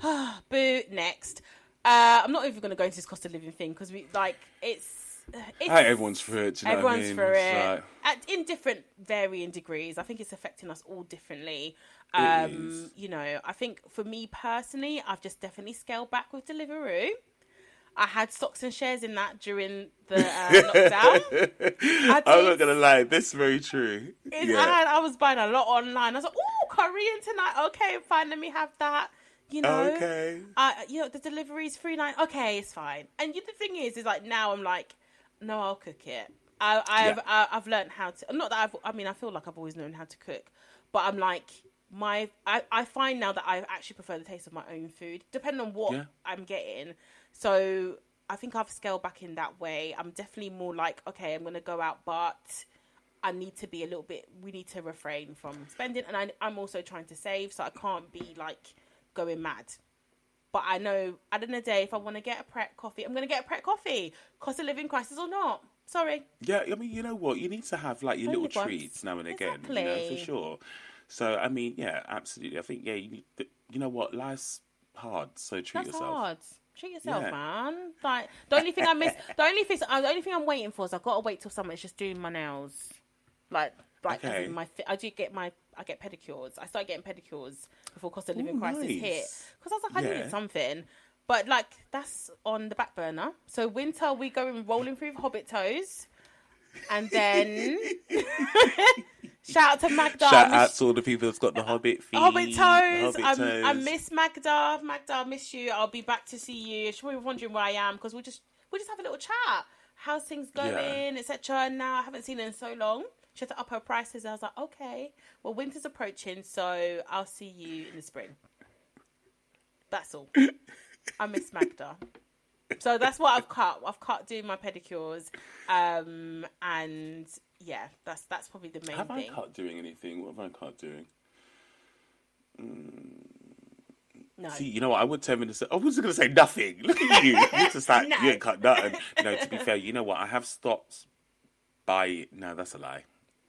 Boo. Next. Uh, I'm not even going to go into this cost of living thing because we like it's. It's Hey, everyone's for it. You know what I everyone's mean? It's it like- At, in different varying degrees. I think it's affecting us all differently. Um, you know, I think for me personally, I've just definitely scaled back with Deliveroo. I had stocks and shares in that during the uh, lockdown. I'm not gonna lie, this is very true. Yeah. I, had, I was buying a lot online. I was like, "Oh, Korean tonight. Okay, fine. Let me have that." You know, Okay. uh, you know, the delivery's free nine. Okay, it's fine. And you, the thing is, is like now I'm like, no, I'll cook it. I, I've Yeah. I, I've learned how to. Not that I've. I mean, I feel like I've always known how to cook, but I'm like my. I, I find now that I actually prefer the taste of my own food, depending on what Yeah. I'm getting. So I think I've scaled back in that way. I'm definitely more like, okay, I'm gonna go out, but I need to be a little bit. We need to refrain from spending, and I, I'm also trying to save, so I can't be like going mad. But I know at the end of the day, if I want to get a Pret coffee, I'm going to get a Pret coffee, cost of living crisis or not. Sorry. Yeah, I mean, you know what? You need to have like your Only little once. treats now and again, you know, for sure. So, I mean, yeah, absolutely. I think, yeah, you you know what? Life's hard, so treat That's yourself. hard. Treat yourself, Yeah. man. Like the only thing I miss, the only thing, the only thing I'm waiting for is I've got to wait till someone's just doing my nails. Like, like Okay. my, I do get my, I get pedicures. I started getting pedicures before cost of living Ooh, crisis hit because I was like, I Yeah. needed something. But like that's on the back burner. So winter we going rolling through hobbit toes, and then shout out to Magda. Shout out to all the people that's got the Hobbit feet. Hobbit toes. Hobbit I, toes. I miss Magda. Magda, I miss you. I'll be back to see you. She's probably wondering where I am because we just we just have a little chat. How's things Yeah. going, etc. And now I haven't seen her in so long. She had to up her prices. I was like, okay, well, winter's approaching, so I'll see you in the spring. That's all. I miss Magda. So that's what I've cut. I've cut doing my pedicures, um, and yeah, that's that's probably the main thing. Have I cut doing anything? What have I cut doing? No, See, you know what? I would tell him to say, I was going to say nothing. Look at you. You just like, No. you ain't cut nothing. No, to be fair, you know what? I have stopped by. No, that's a lie.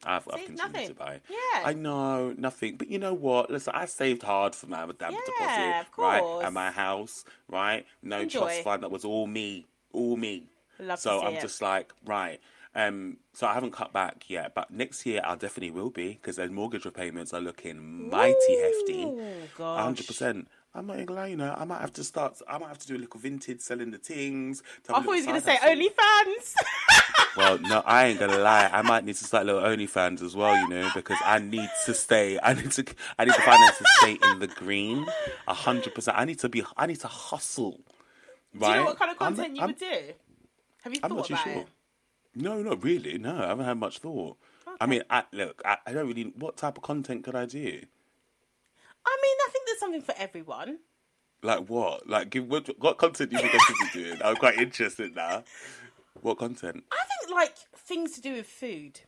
I've, I've continued nothing. to buy. Yeah. I know, nothing. But you know what? Listen, I saved hard for my damn Yeah, deposit, of right? At my house, right? No Enjoy. trust fund. That was all me. All me. Love to so I'm it. just like, right. Um, so I haven't cut back yet, but next year I definitely will be because their mortgage repayments are looking mighty hefty. Ooh, gosh. hundred percent. I'm not even gonna lie, you know, I might have to start. I might have to do a little vintage selling the things. I have a thought he was going to say side hustle. OnlyFans. Well, no, I ain't gonna lie. I might need to start little OnlyFans as well, you know, because I need to stay. I need to. I need to finance to stay in the green. A hundred percent. I need to be. I need to hustle. Do you know what kind of I'm- content you I'm- would do? Have you I'm thought not too about sure. it? No, not really. No, I haven't had much thought. I mean, I, look, I, I don't really. What type of content could I do? I mean, I think there's something for everyone. Like what? Like, give what, what content do you think I should be doing? I'm quite interested now. What content? I think like things to do with food,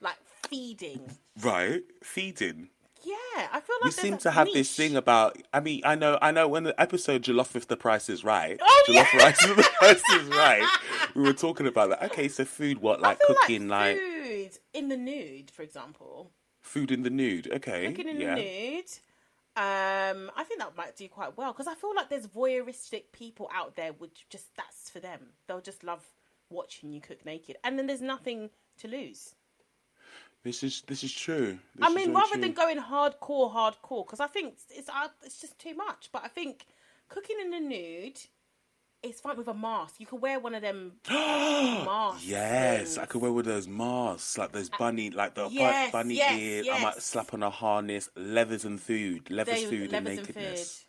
like feeding. Right, feeding. Yeah, I feel like We seem to have niche. this thing about. I mean, I know, I know. When the episode "Jollof if the Price is Right," Oh, "Jollof yeah. Rice the Price is Right," we were talking about that. Okay, so food, what like cooking, like, food in the nude, for example. food in the nude. Okay, Cooking in yeah. the nude. Um, I think that might do quite well because I feel like there's voyeuristic people out there which just that's for them. They'll just love watching you cook naked, and then there's nothing to lose. This is this is true. This I mean, rather true. than going hardcore, hardcore, because I think it's it's, uh, it's just too much. But I think cooking in the nude is fine with a mask. You can wear one of them masks. Yes, I could wear with those masks, like those uh, bunny, like the Yes, bunny yes, ear. I might yes. slap on a harness, leathers and food, leathers, They- food, and levers and nakedness.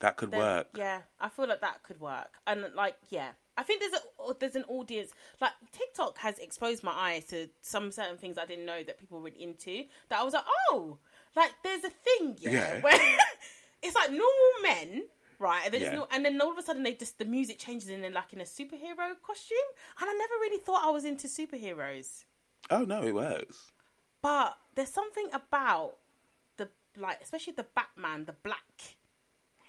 That could then- work. Yeah, I feel like that could work, and like, yeah, I think there's a there's an audience. Like TikTok has exposed my eyes to some certain things I didn't know that people were into. That I was like, oh, like there's a thing, yeah, Yeah. where it's like normal men. Right, and then, Yeah. not, and then all of a sudden they just the music changes and they're like in a superhero costume, and I never really thought I was into superheroes. Oh no, it works. But there's something about the like, especially the Batman, the black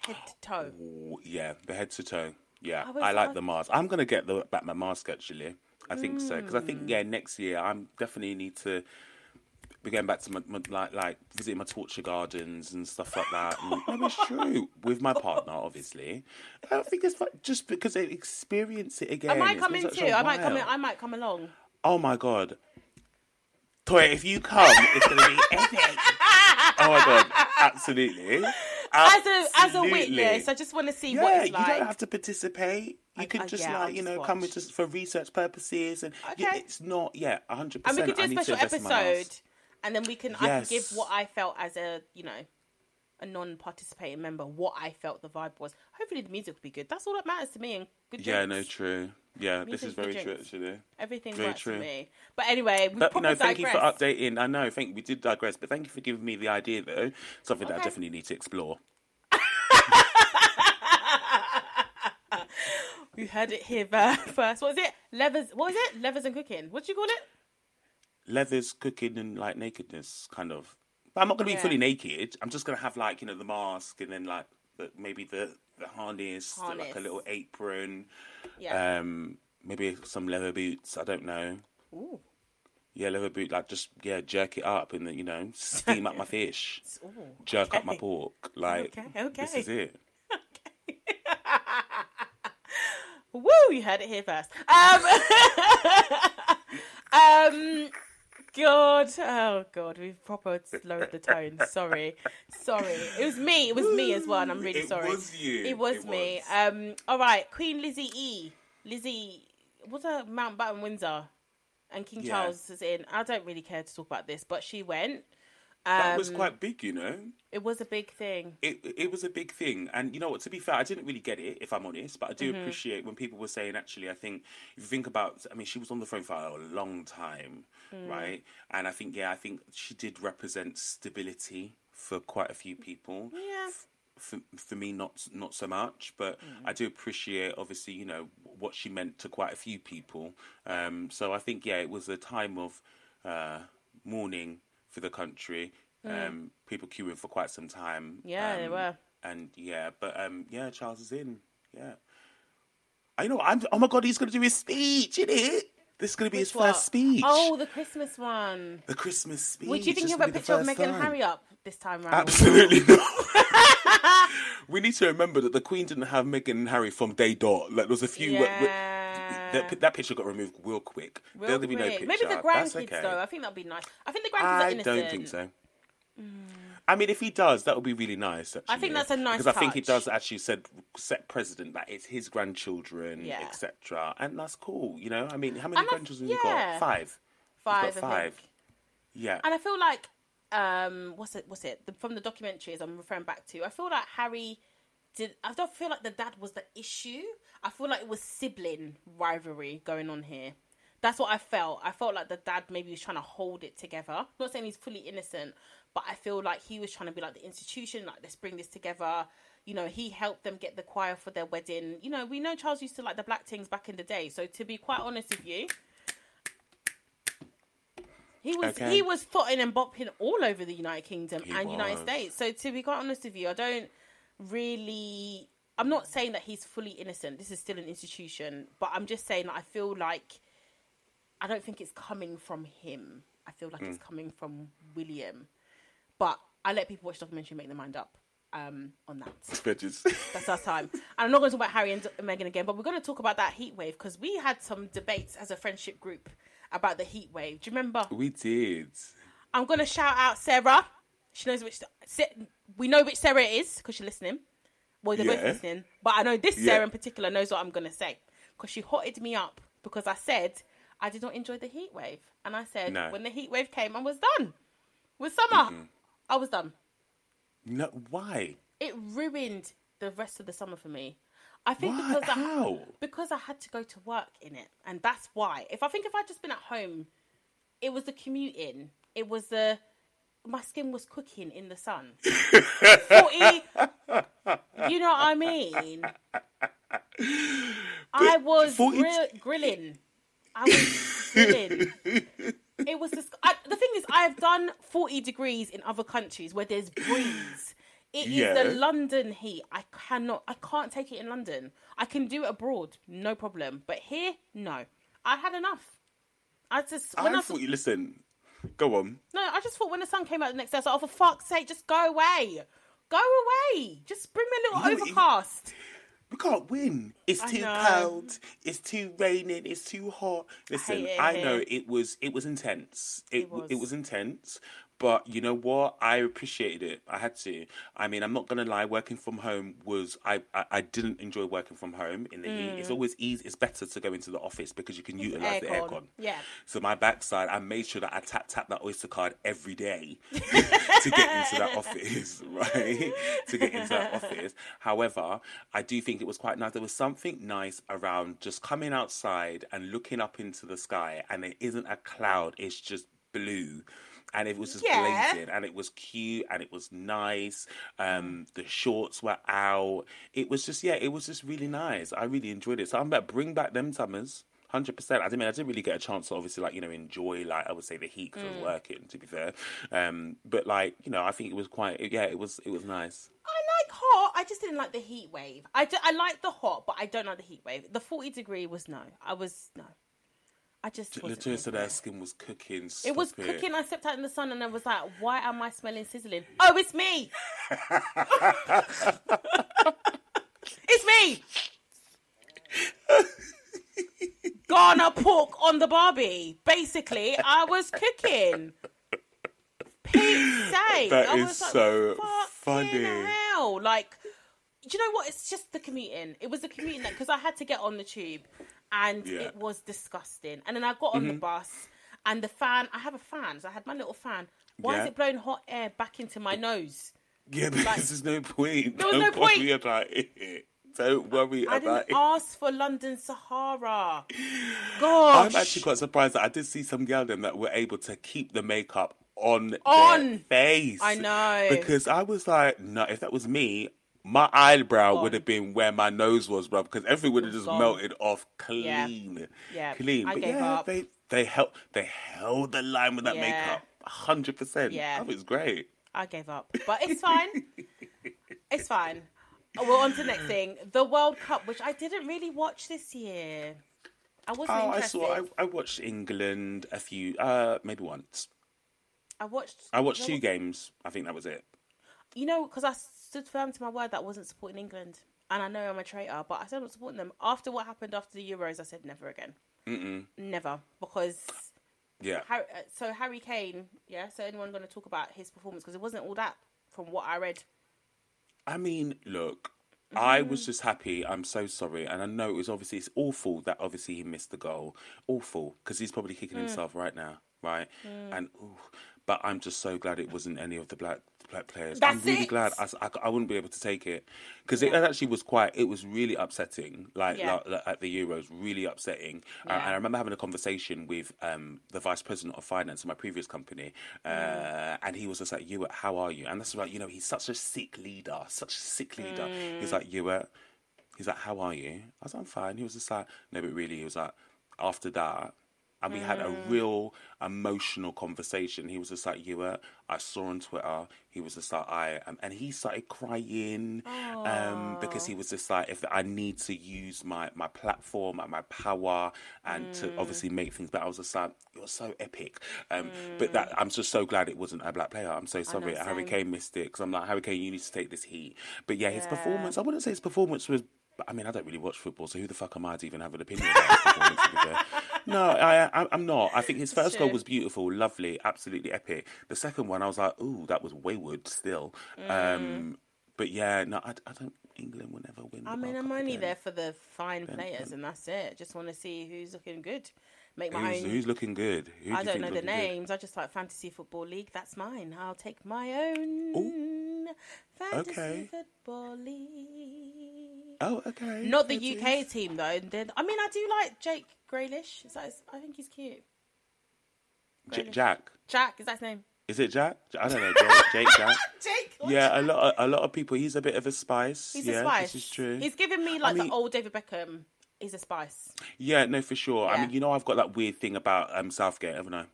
head to toe. Ooh, yeah, the head to toe. Yeah, I was I like like- the mask. I'm gonna get the Batman mask actually. I think so because I think Hmm. yeah, next year I'm definitely need to be going back to my, my like like visiting my torture gardens and stuff like that. And, no, it's true with my partner, obviously. I think it's fun, just because they experience it again. I might come in too. I might come in. I might come along. Oh my god. Toy, if you come, it's gonna be epic. oh my god, absolutely. As a as a witness, I just want to see Yeah, what it's you don't have to participate. You I- just yeah, like you know come watch. with just for research purposes, and you- it's not yeah hundred and we percent. could do I a special episode. And then we can I can give what I felt as a you know a non-participating member, what I felt the vibe was. Hopefully the music will be good. That's all that matters to me. And good Yeah, no, true. Yeah, this is very true drinks. actually. Everything Very works true. for me. But anyway, we But no, thank you for updating. I know, thank we did digress, but thank you for giving me the idea though. Something that I definitely need to explore. You heard it here first. What was it? Levers. What was it? Levers and cooking. What do you call it? Leathers, cooking, and like nakedness, kind of. But I'm not gonna be Yeah. fully naked. I'm just gonna have like you know the mask and then like the, maybe the the harness, like a little apron. Yeah. Um, maybe some leather boots. I don't know. Ooh. Yeah, leather boot. Like just yeah, jerk it up and then you know steam up my fish, Ooh. jerk up my pork. Like Okay, okay. this is it. Woo! You heard it here first. Um, um, God, oh God, we've proper slowed the tone. Sorry, sorry. It was me. It was me as well, and I'm really It sorry. was you. It was It me. was. Um, all right, Queen Lizzie E. Lizzie, what's her Mountbatten Windsor, and King Yeah. Charles is in. I don't really care to talk about this, but she went. That was Um, quite big, you know. It was a big thing. it it was a big thing, and you know what? To be fair, I didn't really get it, if I'm honest. But I do Mm-hmm. appreciate when people were saying, actually, I think if you think about, I mean, she was on the phone for a long time, Mm. right? And I think, yeah, I think she did represent stability for quite a few people. Yeah. For, for me, not not so much, but Mm. I do appreciate, obviously, you know, what she meant to quite a few people. Um, so I think, yeah, it was a time of uh, mourning for the country. Um, people queuing for quite some time. Mm. Yeah, they Um, were. and yeah, but um, yeah, Charles is in. Yeah, I know. I'm. Oh my god, he's gonna do his speech, isn't it? This is gonna be his Which one? first speech. Oh, the Christmas one. the Christmas speech. Would you think have a be picture of Meghan and. Harry up this time round? Absolutely not. we need to remember that the Queen didn't have Meghan and Harry from day dot. Like there was a few. Yeah. That, that picture got removed real quick. Real There'll be no picture. Maybe the grandkids okay. though. I think that'd be nice. I think the grandkids are innocent. I don't think so. I mean, if he does, that would be really nice. Actually, think that's a nice because I think he does actually said set president that it's his grandchildren, Yeah. etc. And that's cool. You know, I mean, how many And I- grandchildren you yeah. got? Five. Five, got five. think. Yeah. And I feel like, um, what's it? What's it? The, from the documentaries I'm referring back to, I feel like Harry did. I don't feel like the dad was the issue. I feel like it was sibling rivalry going on here. That's what I felt. I felt like the dad maybe was trying to hold it together. I'm not saying he's fully innocent, but I feel like he was trying to be like the institution, like let's bring this together. You know, he helped them get the choir for their wedding. You know, we know Charles used to like the black things back in the day. So to be quite honest with you, he was Okay. he was footing and bopping all over the United Kingdom He and United. States. So to be quite honest with you, I don't really. I'm not saying that he's fully innocent. This is still an institution, but I'm just saying that I feel like I don't think it's coming from him. I feel like Mm. it's coming from William. But I let people watch the documentary and make their mind up um, on that. Bitches. That's our time. And I'm not going to talk about Harry and Meghan again, but we're going to talk about that heat wave because we had some debates as a friendship group about the heat wave. Do you remember? we did. I'm going to shout out Sarah. She knows which. We know which Sarah it is because she's listening. Well, they're both listening. But I know this Yeah. Sarah in particular knows what I'm going to say because she hotted me up because I said I did not enjoy the heat wave. And I said, No. when the heat wave came, I was done. With summer, I was done. No, why? It ruined the rest of the summer for me. I think Why? because I, How? because I had to go to work in it, and that's why. If I think if I'd just been at home, it was the commuting. It was the my skin was cooking in the sun. Forty, you know what I mean? I was 40 grill, grilling. I was grilling. It was this. I, the thing is, I have done forty degrees in other countries where there's breeze. It is Yeah. the London heat. I cannot. I can't take it in London. I can do it abroad, no problem. But here, no. I had enough. I just when I, I thought you listen. Go on. no, I just thought when the sun came out the next day, I was like, oh, for fuck's sake, just go away. Go away. Just bring me a little You it- overcast. We can't win. It's I too know. cold. It's too raining. It's too hot. Listen, it I, know it was it was intense. It It w- it was. was intense. But you know what? I appreciated it. I had to. I mean, I'm not gonna lie. Working from home was I. I, I didn't enjoy working from home in the heat. It's mm. always easy. It's better to go into the office because you can utilize the aircon. aircon. Yeah. So my backside, I made sure that I tap tap that Oyster card every day to get into that office, right? to get into that office. However, I do think it was quite nice. There was something nice around just coming outside and looking up into the sky, and it isn't a cloud; it's just blue. And it was just Yeah. and it was cute, and it was nice. Um, the shorts were out. It was just, yeah, it was just really nice. I really enjoyed it. So I'm about to bring back them summers. Hundred percent. I didn't mean I didn't really get a chance to obviously like you know enjoy like I would say the heat because I was working. To be fair, um, but like you know I think it was quite yeah it was it was nice. I like hot. I just didn't like the heat wave. I, do, I like the hot, but I don't like the heat wave. The 40 degree was no. I was no. I just Latoya said her skin was cooking. It was Stop cooking. I stepped out in the sun and I was like, why am I smelling sizzling? Oh, it's me. it's me. Ghana pork on the Barbie. Basically, I was cooking. Pete's sake. That I is like, so "Fucking funny." Hell. Like, do you know what? It's just the commuting. It was the commuting because I had to get on the tube and Yeah. it was disgusting. And then I got on Mm-hmm. the bus and the fan, I have a fan, so I had my little fan. Why Yeah. is it blowing hot air back into my nose? Yeah, but there's no point. There was Don't no point. worry about it. Don't worry I about didn't it. ask for London Sahara. Gosh. I'm actually quite surprised that I did see some them that were able to keep the makeup on, their On. face. I know. Because I was like, no, if that was me, my eyebrow would have been where my nose was, bro, because everything would have just Gone. melted off clean. Yeah, Clean. I but yeah, up. they they held they held the line with that Yeah. makeup. hundred percent. Yeah. That was great. I gave up. But it's fine. it's fine. Well, on to the next thing. The World Cup, which I didn't really watch this year. I wasn't Oh, I saw. I, I watched England a few, uh, maybe once. I watched. I watched you two know, games. I think that was it. You know, because I stood firm to my word that I wasn't supporting England, and I know I'm a traitor, but I said I'm not supporting them. After what happened after the Euros, I said never again. Mm-mm. Never, because Yeah. Harry, uh, so Harry Kane. Yeah. So anyone going to talk about his performance because it wasn't all that from what I read. I mean, look, I Mm-hmm. was just happy. I'm so sorry, and I know it was obviously it's awful that obviously he missed the goal. Awful because he's probably Mm. kicking himself right now, right? And ooh, but I'm just so glad it wasn't any of the black black players. I'm really it. glad. I, I, I wouldn't be able to take it because it actually was quite. It was really upsetting. Like, Yeah. like, like at the Euros, really upsetting. Uh, and I remember having a conversation with um, the vice president of finance in my previous company, uh, Mm. and he was just like, "Ewart, how are you?" And that's right. You know, he's such a sick leader, such a sick leader. He's like, "Ewart." He's like, "How are you?" I was like, "I'm fine." He was just like, "No, but really," he was like, "After that." And we had a Mm. real emotional conversation. He was just like, "Ewart." I saw on Twitter. He was just like, "I," um, and he started crying um, because he was just like, "If I need to use my my platform and my power and to Mm. obviously make things better," I was just like, "You're so epic." Um, Mm. But that I'm just so glad it wasn't a black player. I'm so sorry, know. Kane missed it because I'm like, Harry Kane, you need to take this heat. But yeah, his Yeah. performance. I wouldn't say his performance was. I mean, I don't really watch football, so who the fuck am I to even have an opinion about his performance? to be fair? No, I, I, I'm not. I think his first goal was beautiful, lovely, absolutely epic. The second one, I was like, ooh, that was wayward still. Mm. Um, but yeah, no, I, I don't. England will never win. I mean, World I'm Cup only again. there for the fine players, and that's it. Just want to see who's looking good. Make my Who's, own. who's looking good? Who I don't think know the looking good? names. I just like fantasy football league. That's mine. I'll take my own Fantasy Okay. Football League. Oh, okay. Not the UK is. team though. And then, I mean, I do like Jake Grealish. Is that his, I think he's cute. J- Jack. Jack is that his name? Is it Jack? I don't know. Jake, Jake Jack. Jake. Yeah, a lot. Of, a lot of people. He's a bit of a spice. He's yeah, a spice. This is true. He's giving me like mean- the old David Beckham. He's a spice. Yeah, no, for sure. I Yeah. mean, you know, I've got that weird thing about um, Southgate, haven't I?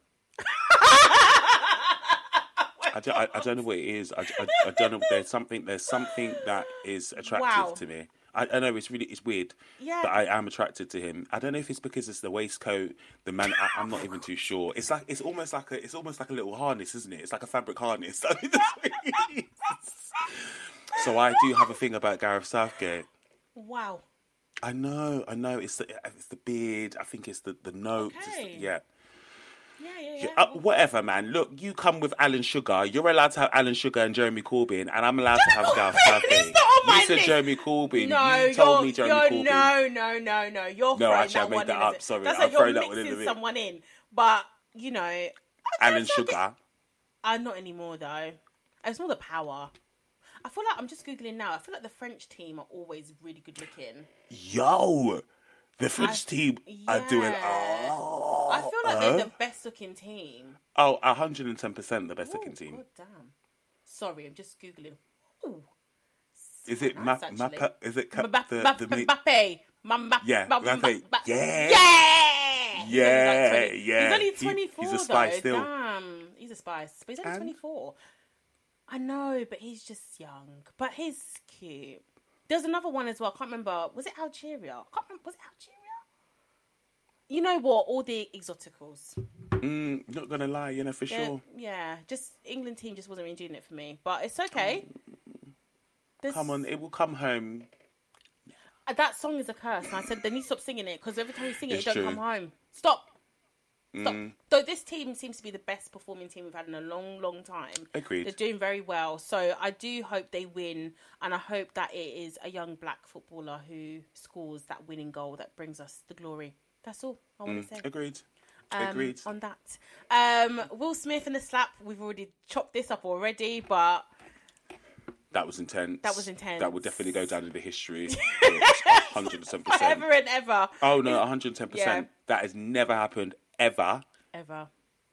I, don't, I, I don't know what it is. I, I, I don't know. There's something. There's something that is attractive Wow. to me. I, I know it's really it's weird, Yeah. but I am attracted to him. I don't know if it's because it's the waistcoat, the man. I, I'm not even too sure. It's like it's almost like a it's almost like a little harness, isn't it? It's like a fabric harness. I mean, that's what it is. so I do have a thing about Gareth Southgate. Wow. I know, I know. It's the it's the beard. I think it's the the note. It's the- Okay. yeah. Yeah, yeah, yeah. Yeah, uh, whatever, man. Look, you come with Alan Sugar. You're allowed to have Alan Sugar and Jeremy Corbyn, and I'm allowed to have Gareth Southgate. On my You said list. Jeremy Corbyn. no, you told you're, me Jeremy Corbyn. no, no, no, no. You're No, actually, I made that up. a- Sorry, That's I'm like throwing that one in bit. someone in. But, you know, Alan that's a bit- Sugar. Uh, not anymore, though. It's more the power. I feel like I'm just Googling now. I feel like the French team are always really good looking. Yo, the French I- team are doing. yeah. Oh, I feel like uh, they're the best looking team. oh, 110 percent the best looking team. God damn. Sorry, I'm just Googling. Ooh. Is it Nice, Ma- Mappa? Is it Ca- Mbappe, the, the Mbappe, Mbappe, Yeah, Mbappe. Mbappe. Yeah. yeah, He's Yeah, like yeah. He's only He- 24 he's a spice though. still. Damn, he's a spice, but he's only And- 24. I know, but he's just young. But he's cute. There's another one as well. I can't remember. Was it Algeria? I can't remember. Was it Algeria? You know what? All the exoticals. Mm, not gonna lie, you know for They're- sure. Yeah, just England team just wasn't really doing it for me. But it's okay. There's- Come on, it will come home. Uh, That song is a curse. And I said they need to stop singing it because every time you sing it, It's you don't true. come home. Stop. Stop. Mm. Though this team seems to be the best performing team we've had in a long, long time. Agreed. They're doing very well. So I do hope they win, and I hope that it is a young black footballer who scores that winning goal that brings us the glory. That's all I want to say. Agreed. um, Agreed. on that. Um, Will Smith and the slap. We've already chopped this up already, but That was intense. That was intense. That would definitely go down in the history. Hundred and ten percent. forever and ever, Oh no, one hundred and ten percent. That has never happened ever, ever.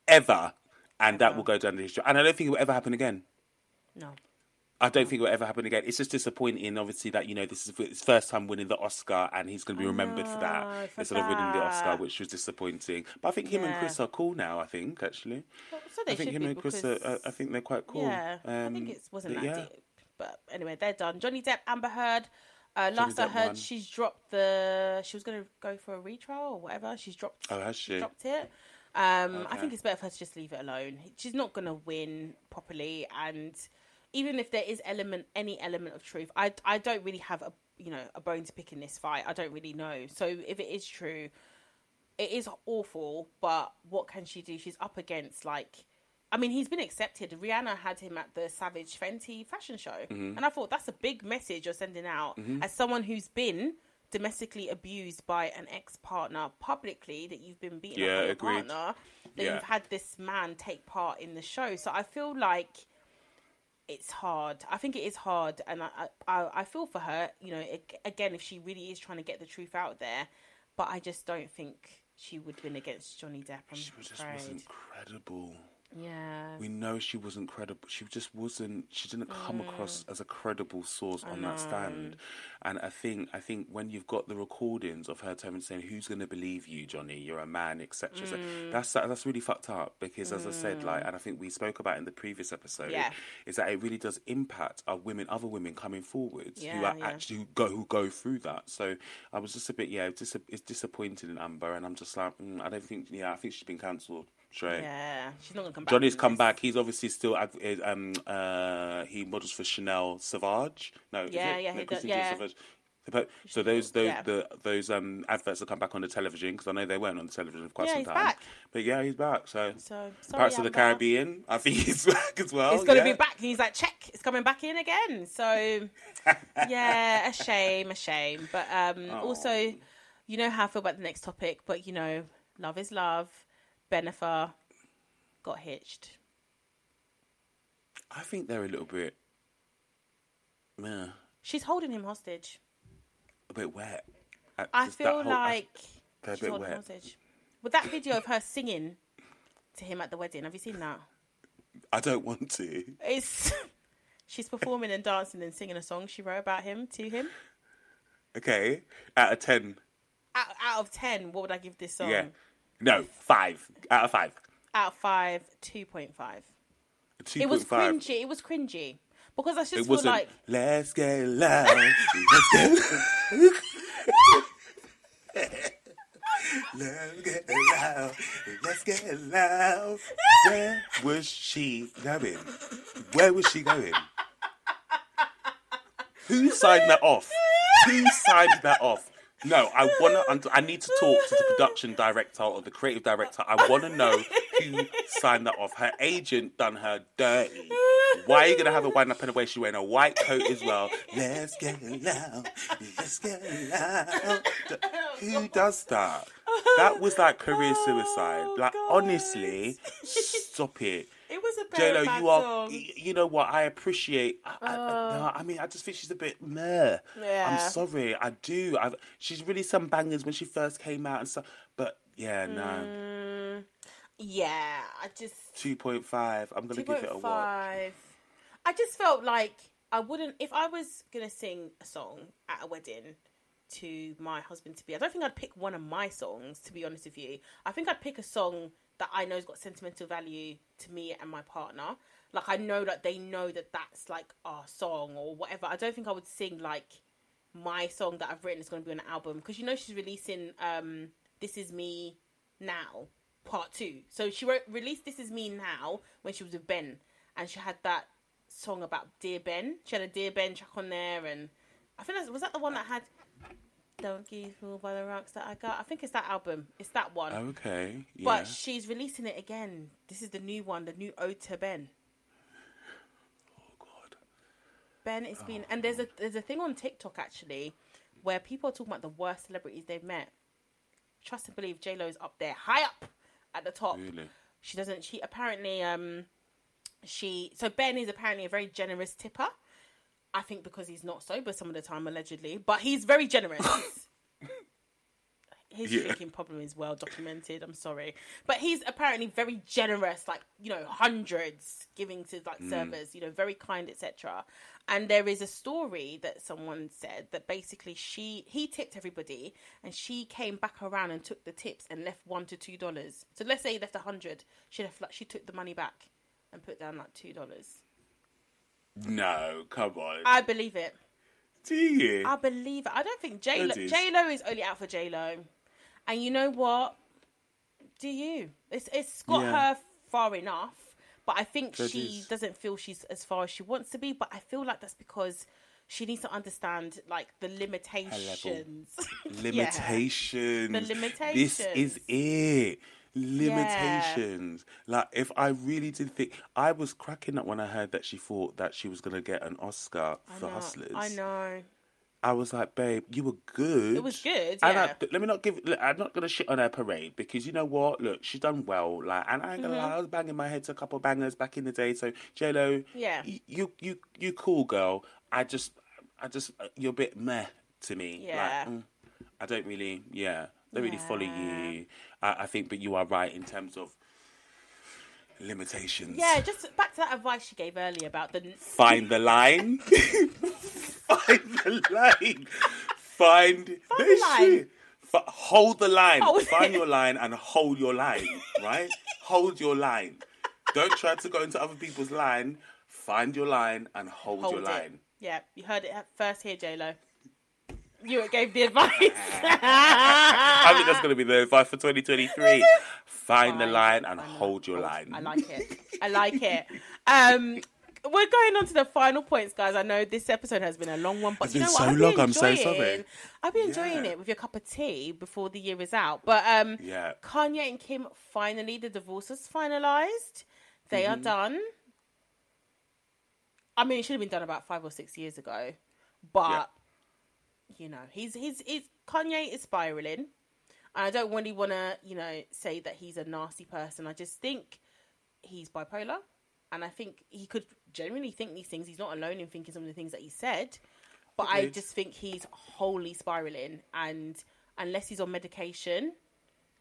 ever, and that will go down in history. And I don't think it will ever happen again. No. I don't think it will ever happen again. It's just disappointing, obviously, that you know this is his first time winning the Oscar, and he's going to be remembered for that for instead of winning the Oscar, which was disappointing. But I think him and Chris are cool now. I think actually, Well, so I think him and Chris are. uh, I think they're quite cool. Yeah, I Um, think it wasn't that yeah. deep. But anyway, they're done. Johnny Depp, Amber Heard. Uh, last I Depp heard, won. she's dropped the. She was going to go for a retrial or whatever. She's dropped. Oh, has she? Dropped it. Um, I Okay. think it's better for her to just leave it alone. She's not going to win properly, and even if there is element, any element of truth, I I don't really have a you know a bone to pick in this fight. I don't really know. So if it is true, it is awful. But what can she do? She's up against like I mean, he's been accepted. Rihanna had him at the Savage Fenty fashion show, Mm-hmm. and I thought that's a big message you're sending out as someone who's been domestically abused by an ex partner publicly. That you've been beaten Yeah, up by your agreed. partner. That Yeah. you've had this man take part in the show. So I feel like it's hard. I think it is hard, and I I, I feel for her. You know, ag- again, if she really is trying to get the truth out there, but I just don't think she would win against Johnny Depp. I'm She just afraid. wasn't credible. Yeah. We know she wasn't credible. She just wasn't. She didn't come across mm. as a credible source on that stand. And I think, I think when you've got the recordings of her telling saying, "Who's going to believe you, Johnny? You're a man," etc. So mm. that's that's really fucked up. Because as I said, like, mm. and I think we spoke about in the previous episode, Yeah. is that it really does impact our women, other women coming forwards who are yeah. actually who go who go through that. So I was just a bit, yeah, dis- it's disappointed in Amber, and I'm just like, mm, I don't think, yeah, I think she's been cancelled. Yeah, she's not gonna come back. Johnny's come back. He's obviously still ad- um uh he models for Chanel Sauvage. No, is Yeah, it? yeah, no, he does, yeah. But- So those those Yeah. the those um adverts will come back on the television because I know they weren't on the television for quite Yeah, some time. back. But yeah, he's back. So, So sorry, Pirates of the Caribbean, I think he's back as well. It's gonna yeah. be back. He's like, check, it's coming back in again. So yeah, a shame, a shame. But um also, you know how I feel about the next topic. But you know, love is love. Bennifer got hitched. I think they're a little bit. Yeah, She's holding him hostage. a bit wet. I feel whole- like they're a she's bit holding him wet. hostage. With that video of her singing to him at the wedding, have you seen that? I don't want to. It's she's performing and dancing and singing a song she wrote about him to him. Okay, out of ten. Out, out of ten, what would I give this song? Yeah, no, five out of five. Out of five, two point five. Two It was point five. cringy. It was cringy because I just feel like Let's get loud. Let's get loud. Let's get loud. Let's get loud. Where was she going? Where was she going? Who signed that off? Who signed that off? No, I wanna. I need to talk to the production director or the creative director. I want to know who signed that off. Her agent done her dirty. Why are you gonna have a wind up in a way she's wearing a white coat as well? Let's get loud. Let's get loud. Who does that? That was like career suicide. Oh, Like God. honestly, stop it. It was a J Lo, bad you are. You know what? I appreciate. I, I, no, I mean, I just think she's a bit meh. Yeah. I'm sorry, I do. I, she's really some bangers when she first came out and stuff. But yeah, no. Mm, yeah, I just Two point five. I'm gonna give it a watch. I just felt like I wouldn't if I was gonna sing a song at a wedding to my husband to be. I don't think I'd pick one of my songs to be honest with you. I think I'd pick a song that I know's got sentimental value to me and my partner. Like I know that they know that that's like our song or whatever. I don't think I would sing like my song that I've written is going to be on an album because you know she's releasing um This Is Me Now part 2. So she wrote released This Is Me Now when she was with Ben and she had that song about Dear Ben. She had a Dear Ben track on there and I think that's was that the one that had Don't Get Fooled by the Rocks that I got. I think it's that album. It's that one. Okay. Yeah. But she's releasing it again. This is the new one, the new ode to Ben. oh God. Ben is being and there's a there's a thing on TikTok actually where people are talking about the worst celebrities they've met. Trust and believe J Lo is up there, high up at the top. Really. She doesn't. She apparently um she so Ben is apparently a very generous tipper. I think because he's not sober some of the time allegedly, but he's very generous. His Yeah. drinking problem is well documented. I'm sorry, but he's apparently very generous, like you know, hundreds giving to like mm. servers, you know, very kind, etc. And there is a story that someone said that basically she he tipped everybody, and she came back around and took the tips and left one to two dollars. So let's say he left a hundred, she left like she took the money back and put down like two dollars. No, come on. I believe it. Do you? I believe it. I don't think J Lo J Lo is only out for J Lo, and you know what? Do you? It's it's got Yeah. her far enough, but I think That she is. doesn't feel she's as far as she wants to be. But I feel like that's because she needs to understand like the limitations. Yeah. limitations. The This is it. Limitations. Like if I really did think I was cracking up when I heard that she thought that she was gonna get an Oscar I for know, Hustlers. I know. I was like, babe, you were good. It was good, And yeah. I, let me not give. look, I'm not gonna shit on her parade because you know what? Look, she's done well. Like, and I ain't gonna Mm-hmm. lie, I was banging my head to a couple of bangers back in the day. So J Lo, Yeah. y- you you you cool girl. I just I just you're a bit meh to me. Yeah. Like, mm, I don't really, yeah, don't really follow you. I, I think, but you are right in terms of limitations. Yeah, just back to that advice she gave earlier about the Find the line. Find the line. Find, the this line. shit. F- hold the line. Hold Find it. your line and hold your line. Right? hold your line. Don't try to go into other people's line. Find your line and hold, hold your it. line. Yeah, you heard it first here, J Lo. You gave the advice. I think that's going to be the advice for 2023. Find the line and hold your line. I like it. I like it. Um, we're going on to the final points, guys. I know this episode has been a long one, but It's you been know what? so I've long, been I'm so enjoying- sorry. I've been enjoying Yeah. it with your cup of tea before the year is out. But um, Yeah. Kanye and Kim finally, the divorce is finalized. They Mm-hmm. are done. I mean, it should have been done about five or six years ago, but you know, he's he's he's Kanye is spiraling. And I don't really want to, you know, say that he's a nasty person. I just think he's bipolar. and I think he could genuinely think these things. He's not alone in thinking some of the things that he said, but I just think he's wholly spiraling, and unless he's on medication,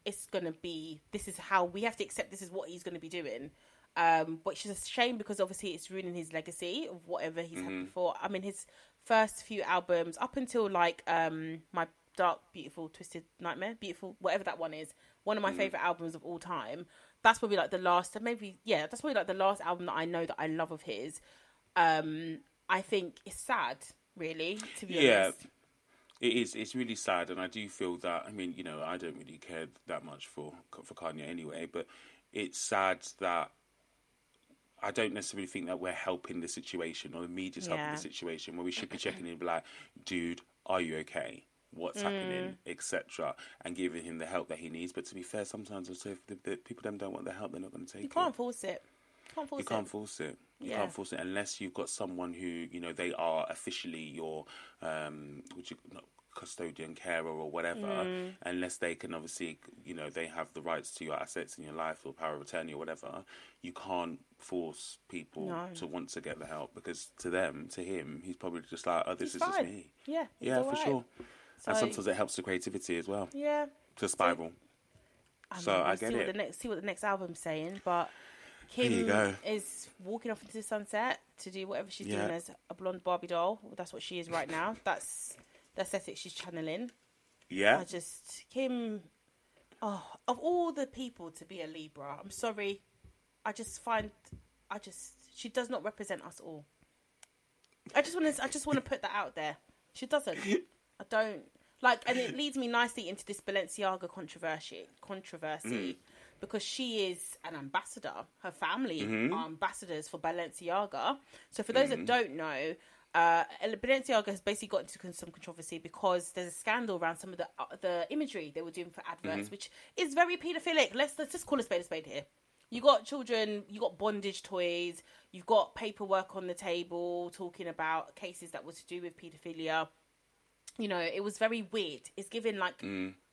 it's gonna be. This is how we have to accept. This is what he's gonna be doing. Um, which is a shame because obviously it's ruining his legacy of whatever he's had before. I mean, his first few albums up until like um my dark, beautiful, twisted nightmare, beautiful, whatever that one is, one of my favorite albums of all time. That's probably like the last, maybe yeah, that's probably like the last album that I know that I love of his. Um, I think it's sad, really, to be Yeah. honest. It is. It's really sad, and I do feel that. I mean, you know, I don't really care that much for for Kanye anyway, but it's sad that I don't necessarily think that we're helping the situation or the media's helping the situation where we should be checking in, and be like, dude, are you okay? What's happening, Mm. etc., and giving him the help that he needs. But to be fair, sometimes also if the, the people them don't want the help, they're not going to take You it. You can't force it. Can't force You can't force it. You Yeah. can't force it unless you've got someone who you know they are officially your um, would you not custodian carer or whatever. Mm. Unless they can obviously you know they have the rights to your assets in your life or power of attorney or whatever. You can't force people No. to want to get the help because to them, to him, he's probably just like, oh, this He's is just me. Yeah, Yeah, for sure. and sometimes it helps the creativity as well Yeah. to spiral. I So mean, I we'll get see it. What the next, see what the next album's saying, but Kim is walking off into the sunset to do whatever she's doing as a blonde Barbie doll. That's what she is right now. That's the aesthetic she's channeling. Yeah. I just Kim. Oh, of all the people to be a Libra, I'm sorry. I just find, I just she does not represent us all. I just want to, I just want to put that out there. She doesn't. I don't like, and it leads me nicely into this Balenciaga controversy. Controversy. Because she is an ambassador, her family mm-hmm. are ambassadors for Balenciaga. So, for those that mm-hmm. don't know, uh, Balenciaga has basically got into some controversy because there's a scandal around some of the uh, the imagery they were doing for adverts, which is very paedophilic. Let's let's just call a spade a spade here. You got children, you got bondage toys, you've got paperwork on the table talking about cases that were to do with paedophilia. You know, it was very weird. It's given like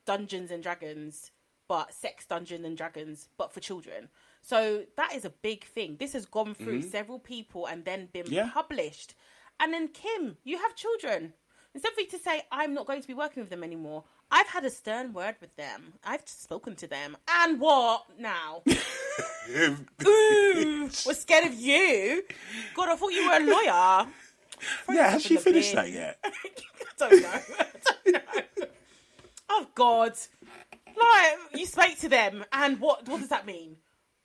Dungeons and Dragons, but sex Dungeons and Dragons, but for children. So that is a big thing. This has gone through several people and then been Yeah. published. And then Kim, you have children. Instead of you to say, I'm not going to be working with them anymore, I've had a stern word with them. I've spoken to them. And what now? Ooh, we're scared of you. God, I thought you were a lawyer. yeah. Has she finished bin. that yet? I don't know. I don't know. Oh God! Like you spoke to them, and what? What does that mean?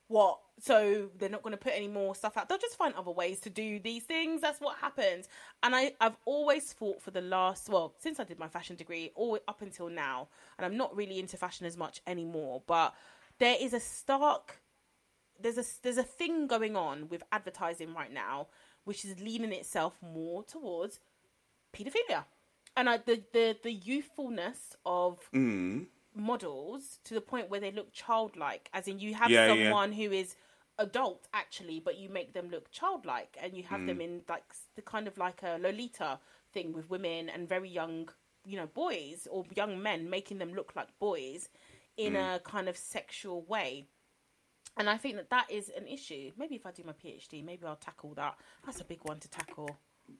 What? So they're not going to put any more stuff out. They'll just find other ways to do these things. That's what happens. And I, I've always fought for the last, well, since I did my fashion degree, all up until now, and I'm not really into fashion as much anymore. But there is a stark there's a there's a thing going on with advertising right now, which is leaning itself more towards pedophilia, and I, the the the youthfulness of Mm. models to the point where they look childlike, as in you have Yeah, yeah. someone who is adult actually, but you make them look childlike, and you have Mm. them in like the kind of like a Lolita thing with women and very young, you know, boys or young men, making them look like boys in Mm. a kind of sexual way. And I think that that is an issue. Maybe if I do my PhD, maybe I'll tackle that. That's a big one to tackle.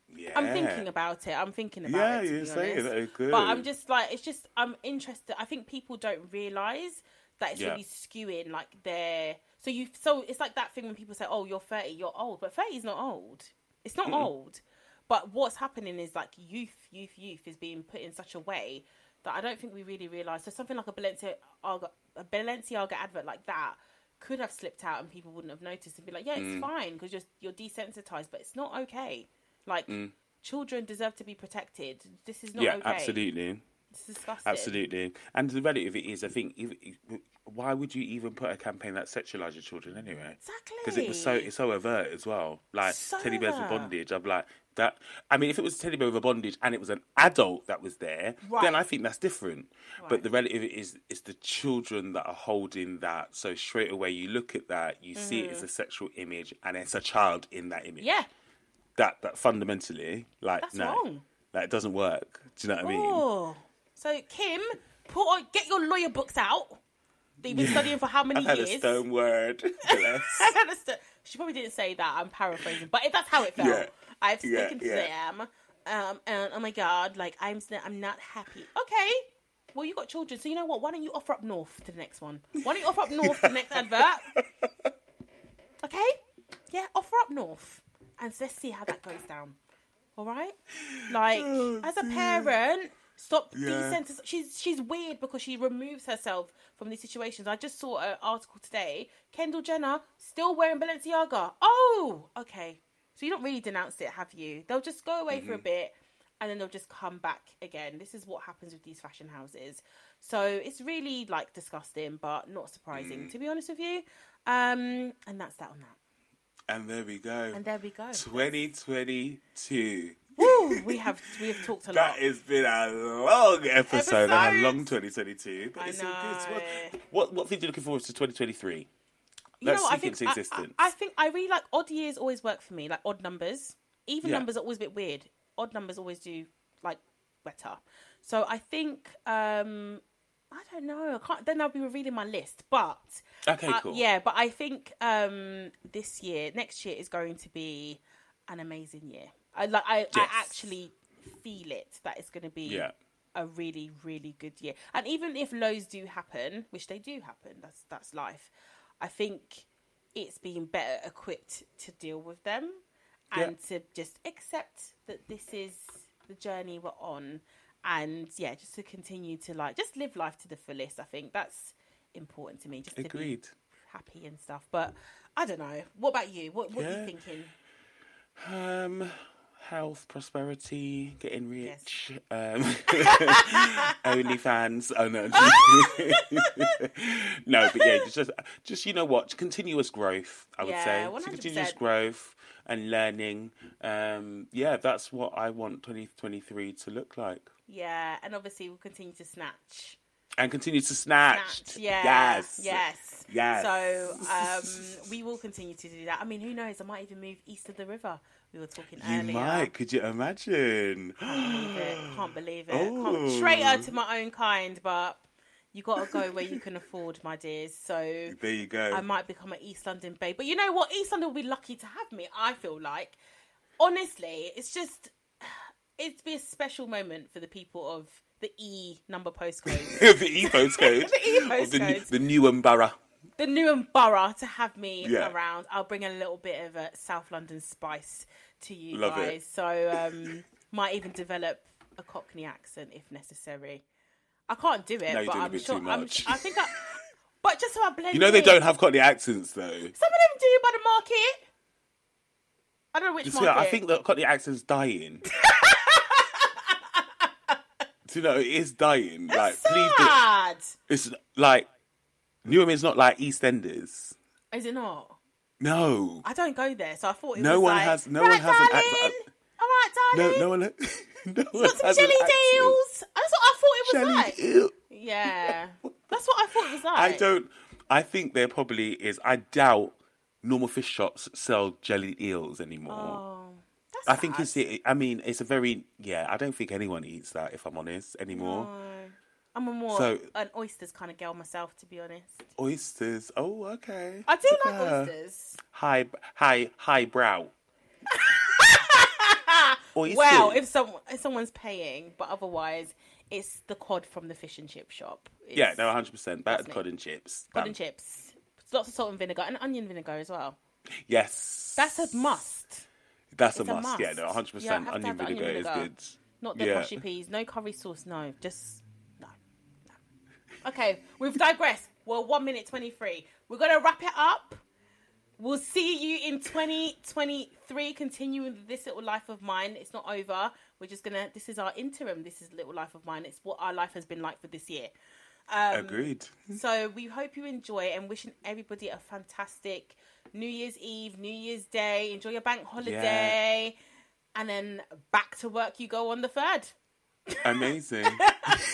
Yeah. I'm thinking about it. I'm thinking about Yeah, it. To you're saying that good. But I'm just like, it's just I'm interested. I think people don't realize that it's Yeah. really skewing like their. So you, so it's like that thing when people say, "Oh, you're 30, you're old," but 30 is not old. It's not old. But what's happening is like youth, youth, youth is being put in such a way that I don't think we really realize. So something like a Balenciaga, a Balenciaga advert like that could have slipped out and people wouldn't have noticed and be like, "Yeah, it's Mm. fine because you're you're desensitized, but it's not okay." Like children deserve to be protected. This is not Mm. yeah, okay. absolutely. It's disgusting. Absolutely. And the reality of it is, I think, if, why would you even put a campaign that sexualizes children anyway? Exactly. Because it was so it's so overt as well. Like So teddy bears with bondage. I'm like that. I mean, if it was teddy bear with a bondage and it was an adult that was there, Right. then I think that's different. Right. But the reality is it is, the children that are holding that. So straight away, you look at that, you see it as a sexual image, and it's a child in that image. Mm-hmm. Yeah. That that fundamentally, like, That's no, wrong. like it doesn't work. Do you know what I mean? So Kim, put on, get your lawyer books out. They've been studying for how many I've had years? a stone word. Bless. A st- She probably didn't say that. I'm paraphrasing, but if that's how it felt. Yeah. I've Yeah, spoken to yeah. them, um, and oh my god, like I'm, I'm not happy. Okay, well you got children, so you know what? Why don't you offer up north to the next one? Why don't you offer up north to the next advert? Okay, yeah, offer up north, and let's see how that goes down. All right, like Oh, as a parent, stop Yeah. desensitizing. She's she's weird because she removes herself from these situations. I just saw an article today. Kendall Jenner still wearing Balenciaga. Oh, okay. So you don't really denounce it, have you? They'll just go away for a bit and then they'll just come back again. This is what happens with these fashion houses. So it's really like disgusting, but not surprising, to be honest with you. Um, and that's that on that. And there we go. And there we go. 2022. Woo, we have we have talked a lot. That has been a long episode and a long 2022. But I it's all good. Know. What, what, things are you looking forward to 2023? Let's know, what, I think into I- I, existence. I, think I really like odd years. Always work for me, like odd numbers. Even Yeah. numbers are always a bit weird. Odd numbers always do like better. So I think um I don't know. I can't. Then I'll be revealing my list, but Okay, uh, cool. yeah. But I think um this year, next year is going to be an amazing year. I like. I, Yes. I actually feel it that it's going to be Yeah. a really really good year and even if lows do happen which they do happen that's that's life i think it's being better equipped to deal with them and to just accept that this is the journey we're on and yeah just to continue to like just live life to the fullest i think that's important to me just to Agreed. be happy and stuff but i don't know what about you what, what are you thinking Um, health, prosperity, getting Yes. rich. Um, OnlyFans. Oh no, no, but yeah, just, just you know what, continuous growth. I would Yeah, say 100%. continuous growth and learning. Um, yeah, that's what I want 2023 to look like, yeah and obviously we'll continue to snatch and continue to snatch. Snatch, yeah, Yes. yes, Yes. So um, we will continue to do that. I mean, who knows? I might even move east of the river. We were talking You earlier. might. Could you imagine? Can't believe it. Can't believe it. Oh. Traitor to my own kind, but you got to go where you can afford, my dears. So There you go. I might become an East London babe. But you know what? East London will be lucky to have me. I feel like, honestly, it's just it'd be a special moment for the people of the E number postcode. the E postcode. The E of the, new- postcode. the Newham Borough. The Newham Borough to have me Yeah. around. I'll bring a little bit of a South London spice to you Love it. guys. So um, might even develop a Cockney accent if necessary. I can't do it, No, but I'm sure. too I'm, much. I think I. But just so I blend. You know they don't have Cockney accents though. Some of them do by the market. I don't know which You see, market. I think the Cockney accent's dying. You know it is dying? like, please, do, it's like Newham is not like EastEnders. Is it not? No, I don't go there, so I thought it No was one like, has- no right, one has an accent. All right, darling. no one. no one Got some jelly deals. That's what I thought it was Jelly like. deal. Yeah, that's what I thought it was like. I don't. I think there probably is. I doubt normal fish shops sell jelly eels anymore. Oh, that's I think sad. it's. I mean, it's a very. Yeah, I don't think anyone eats that. If I'm honest, anymore. No. I'm a more So- an oysters kind of girl myself, to be honest. Oysters. Oh, okay. I do Look like oysters. High, high, high brow. Well, if someone if someone's paying, but otherwise, it's the cod from the fish and chip shop. It's yeah, no, 100 percent. Battered cod and chips. cod and chips, lots of salt and vinegar, and onion vinegar as well. Yes, That's a must. That's a it's a must. Yeah, no, must. 100 Yeah, percent. Onion vinegar is good. Not the Yeah. mushy peas, no curry sauce, no, just. Okay, we've digressed. Well, one minute twenty three. We're gonna wrap it up. We'll see you in twenty twenty three. Continuing this little life of mine. It's not over. We're just gonna. This is our interim. This is little life of mine. It's what our life has been like for this year. Um, Agreed. so we hope you enjoy and wishing everybody a fantastic New Year's Eve, New Year's Day. Enjoy your bank holiday. And then back to work you go on the third. Amazing.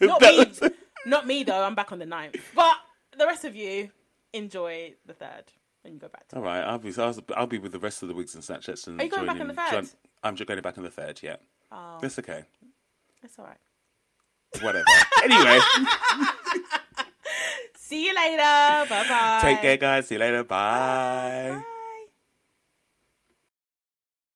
Not me. was- Not me though, I'm back on the ninth. But the rest of you enjoy the third when you go back to All right, I'll be. I'll, I'll be with the rest of the wigs and Snapchats. And Are you going back on the third? join- I'm just going back on the third. Yeah, Oh, that's okay. that's all right. Whatever. anyway. See you later. Bye bye. Take care, guys. See you later. Bye. Bye.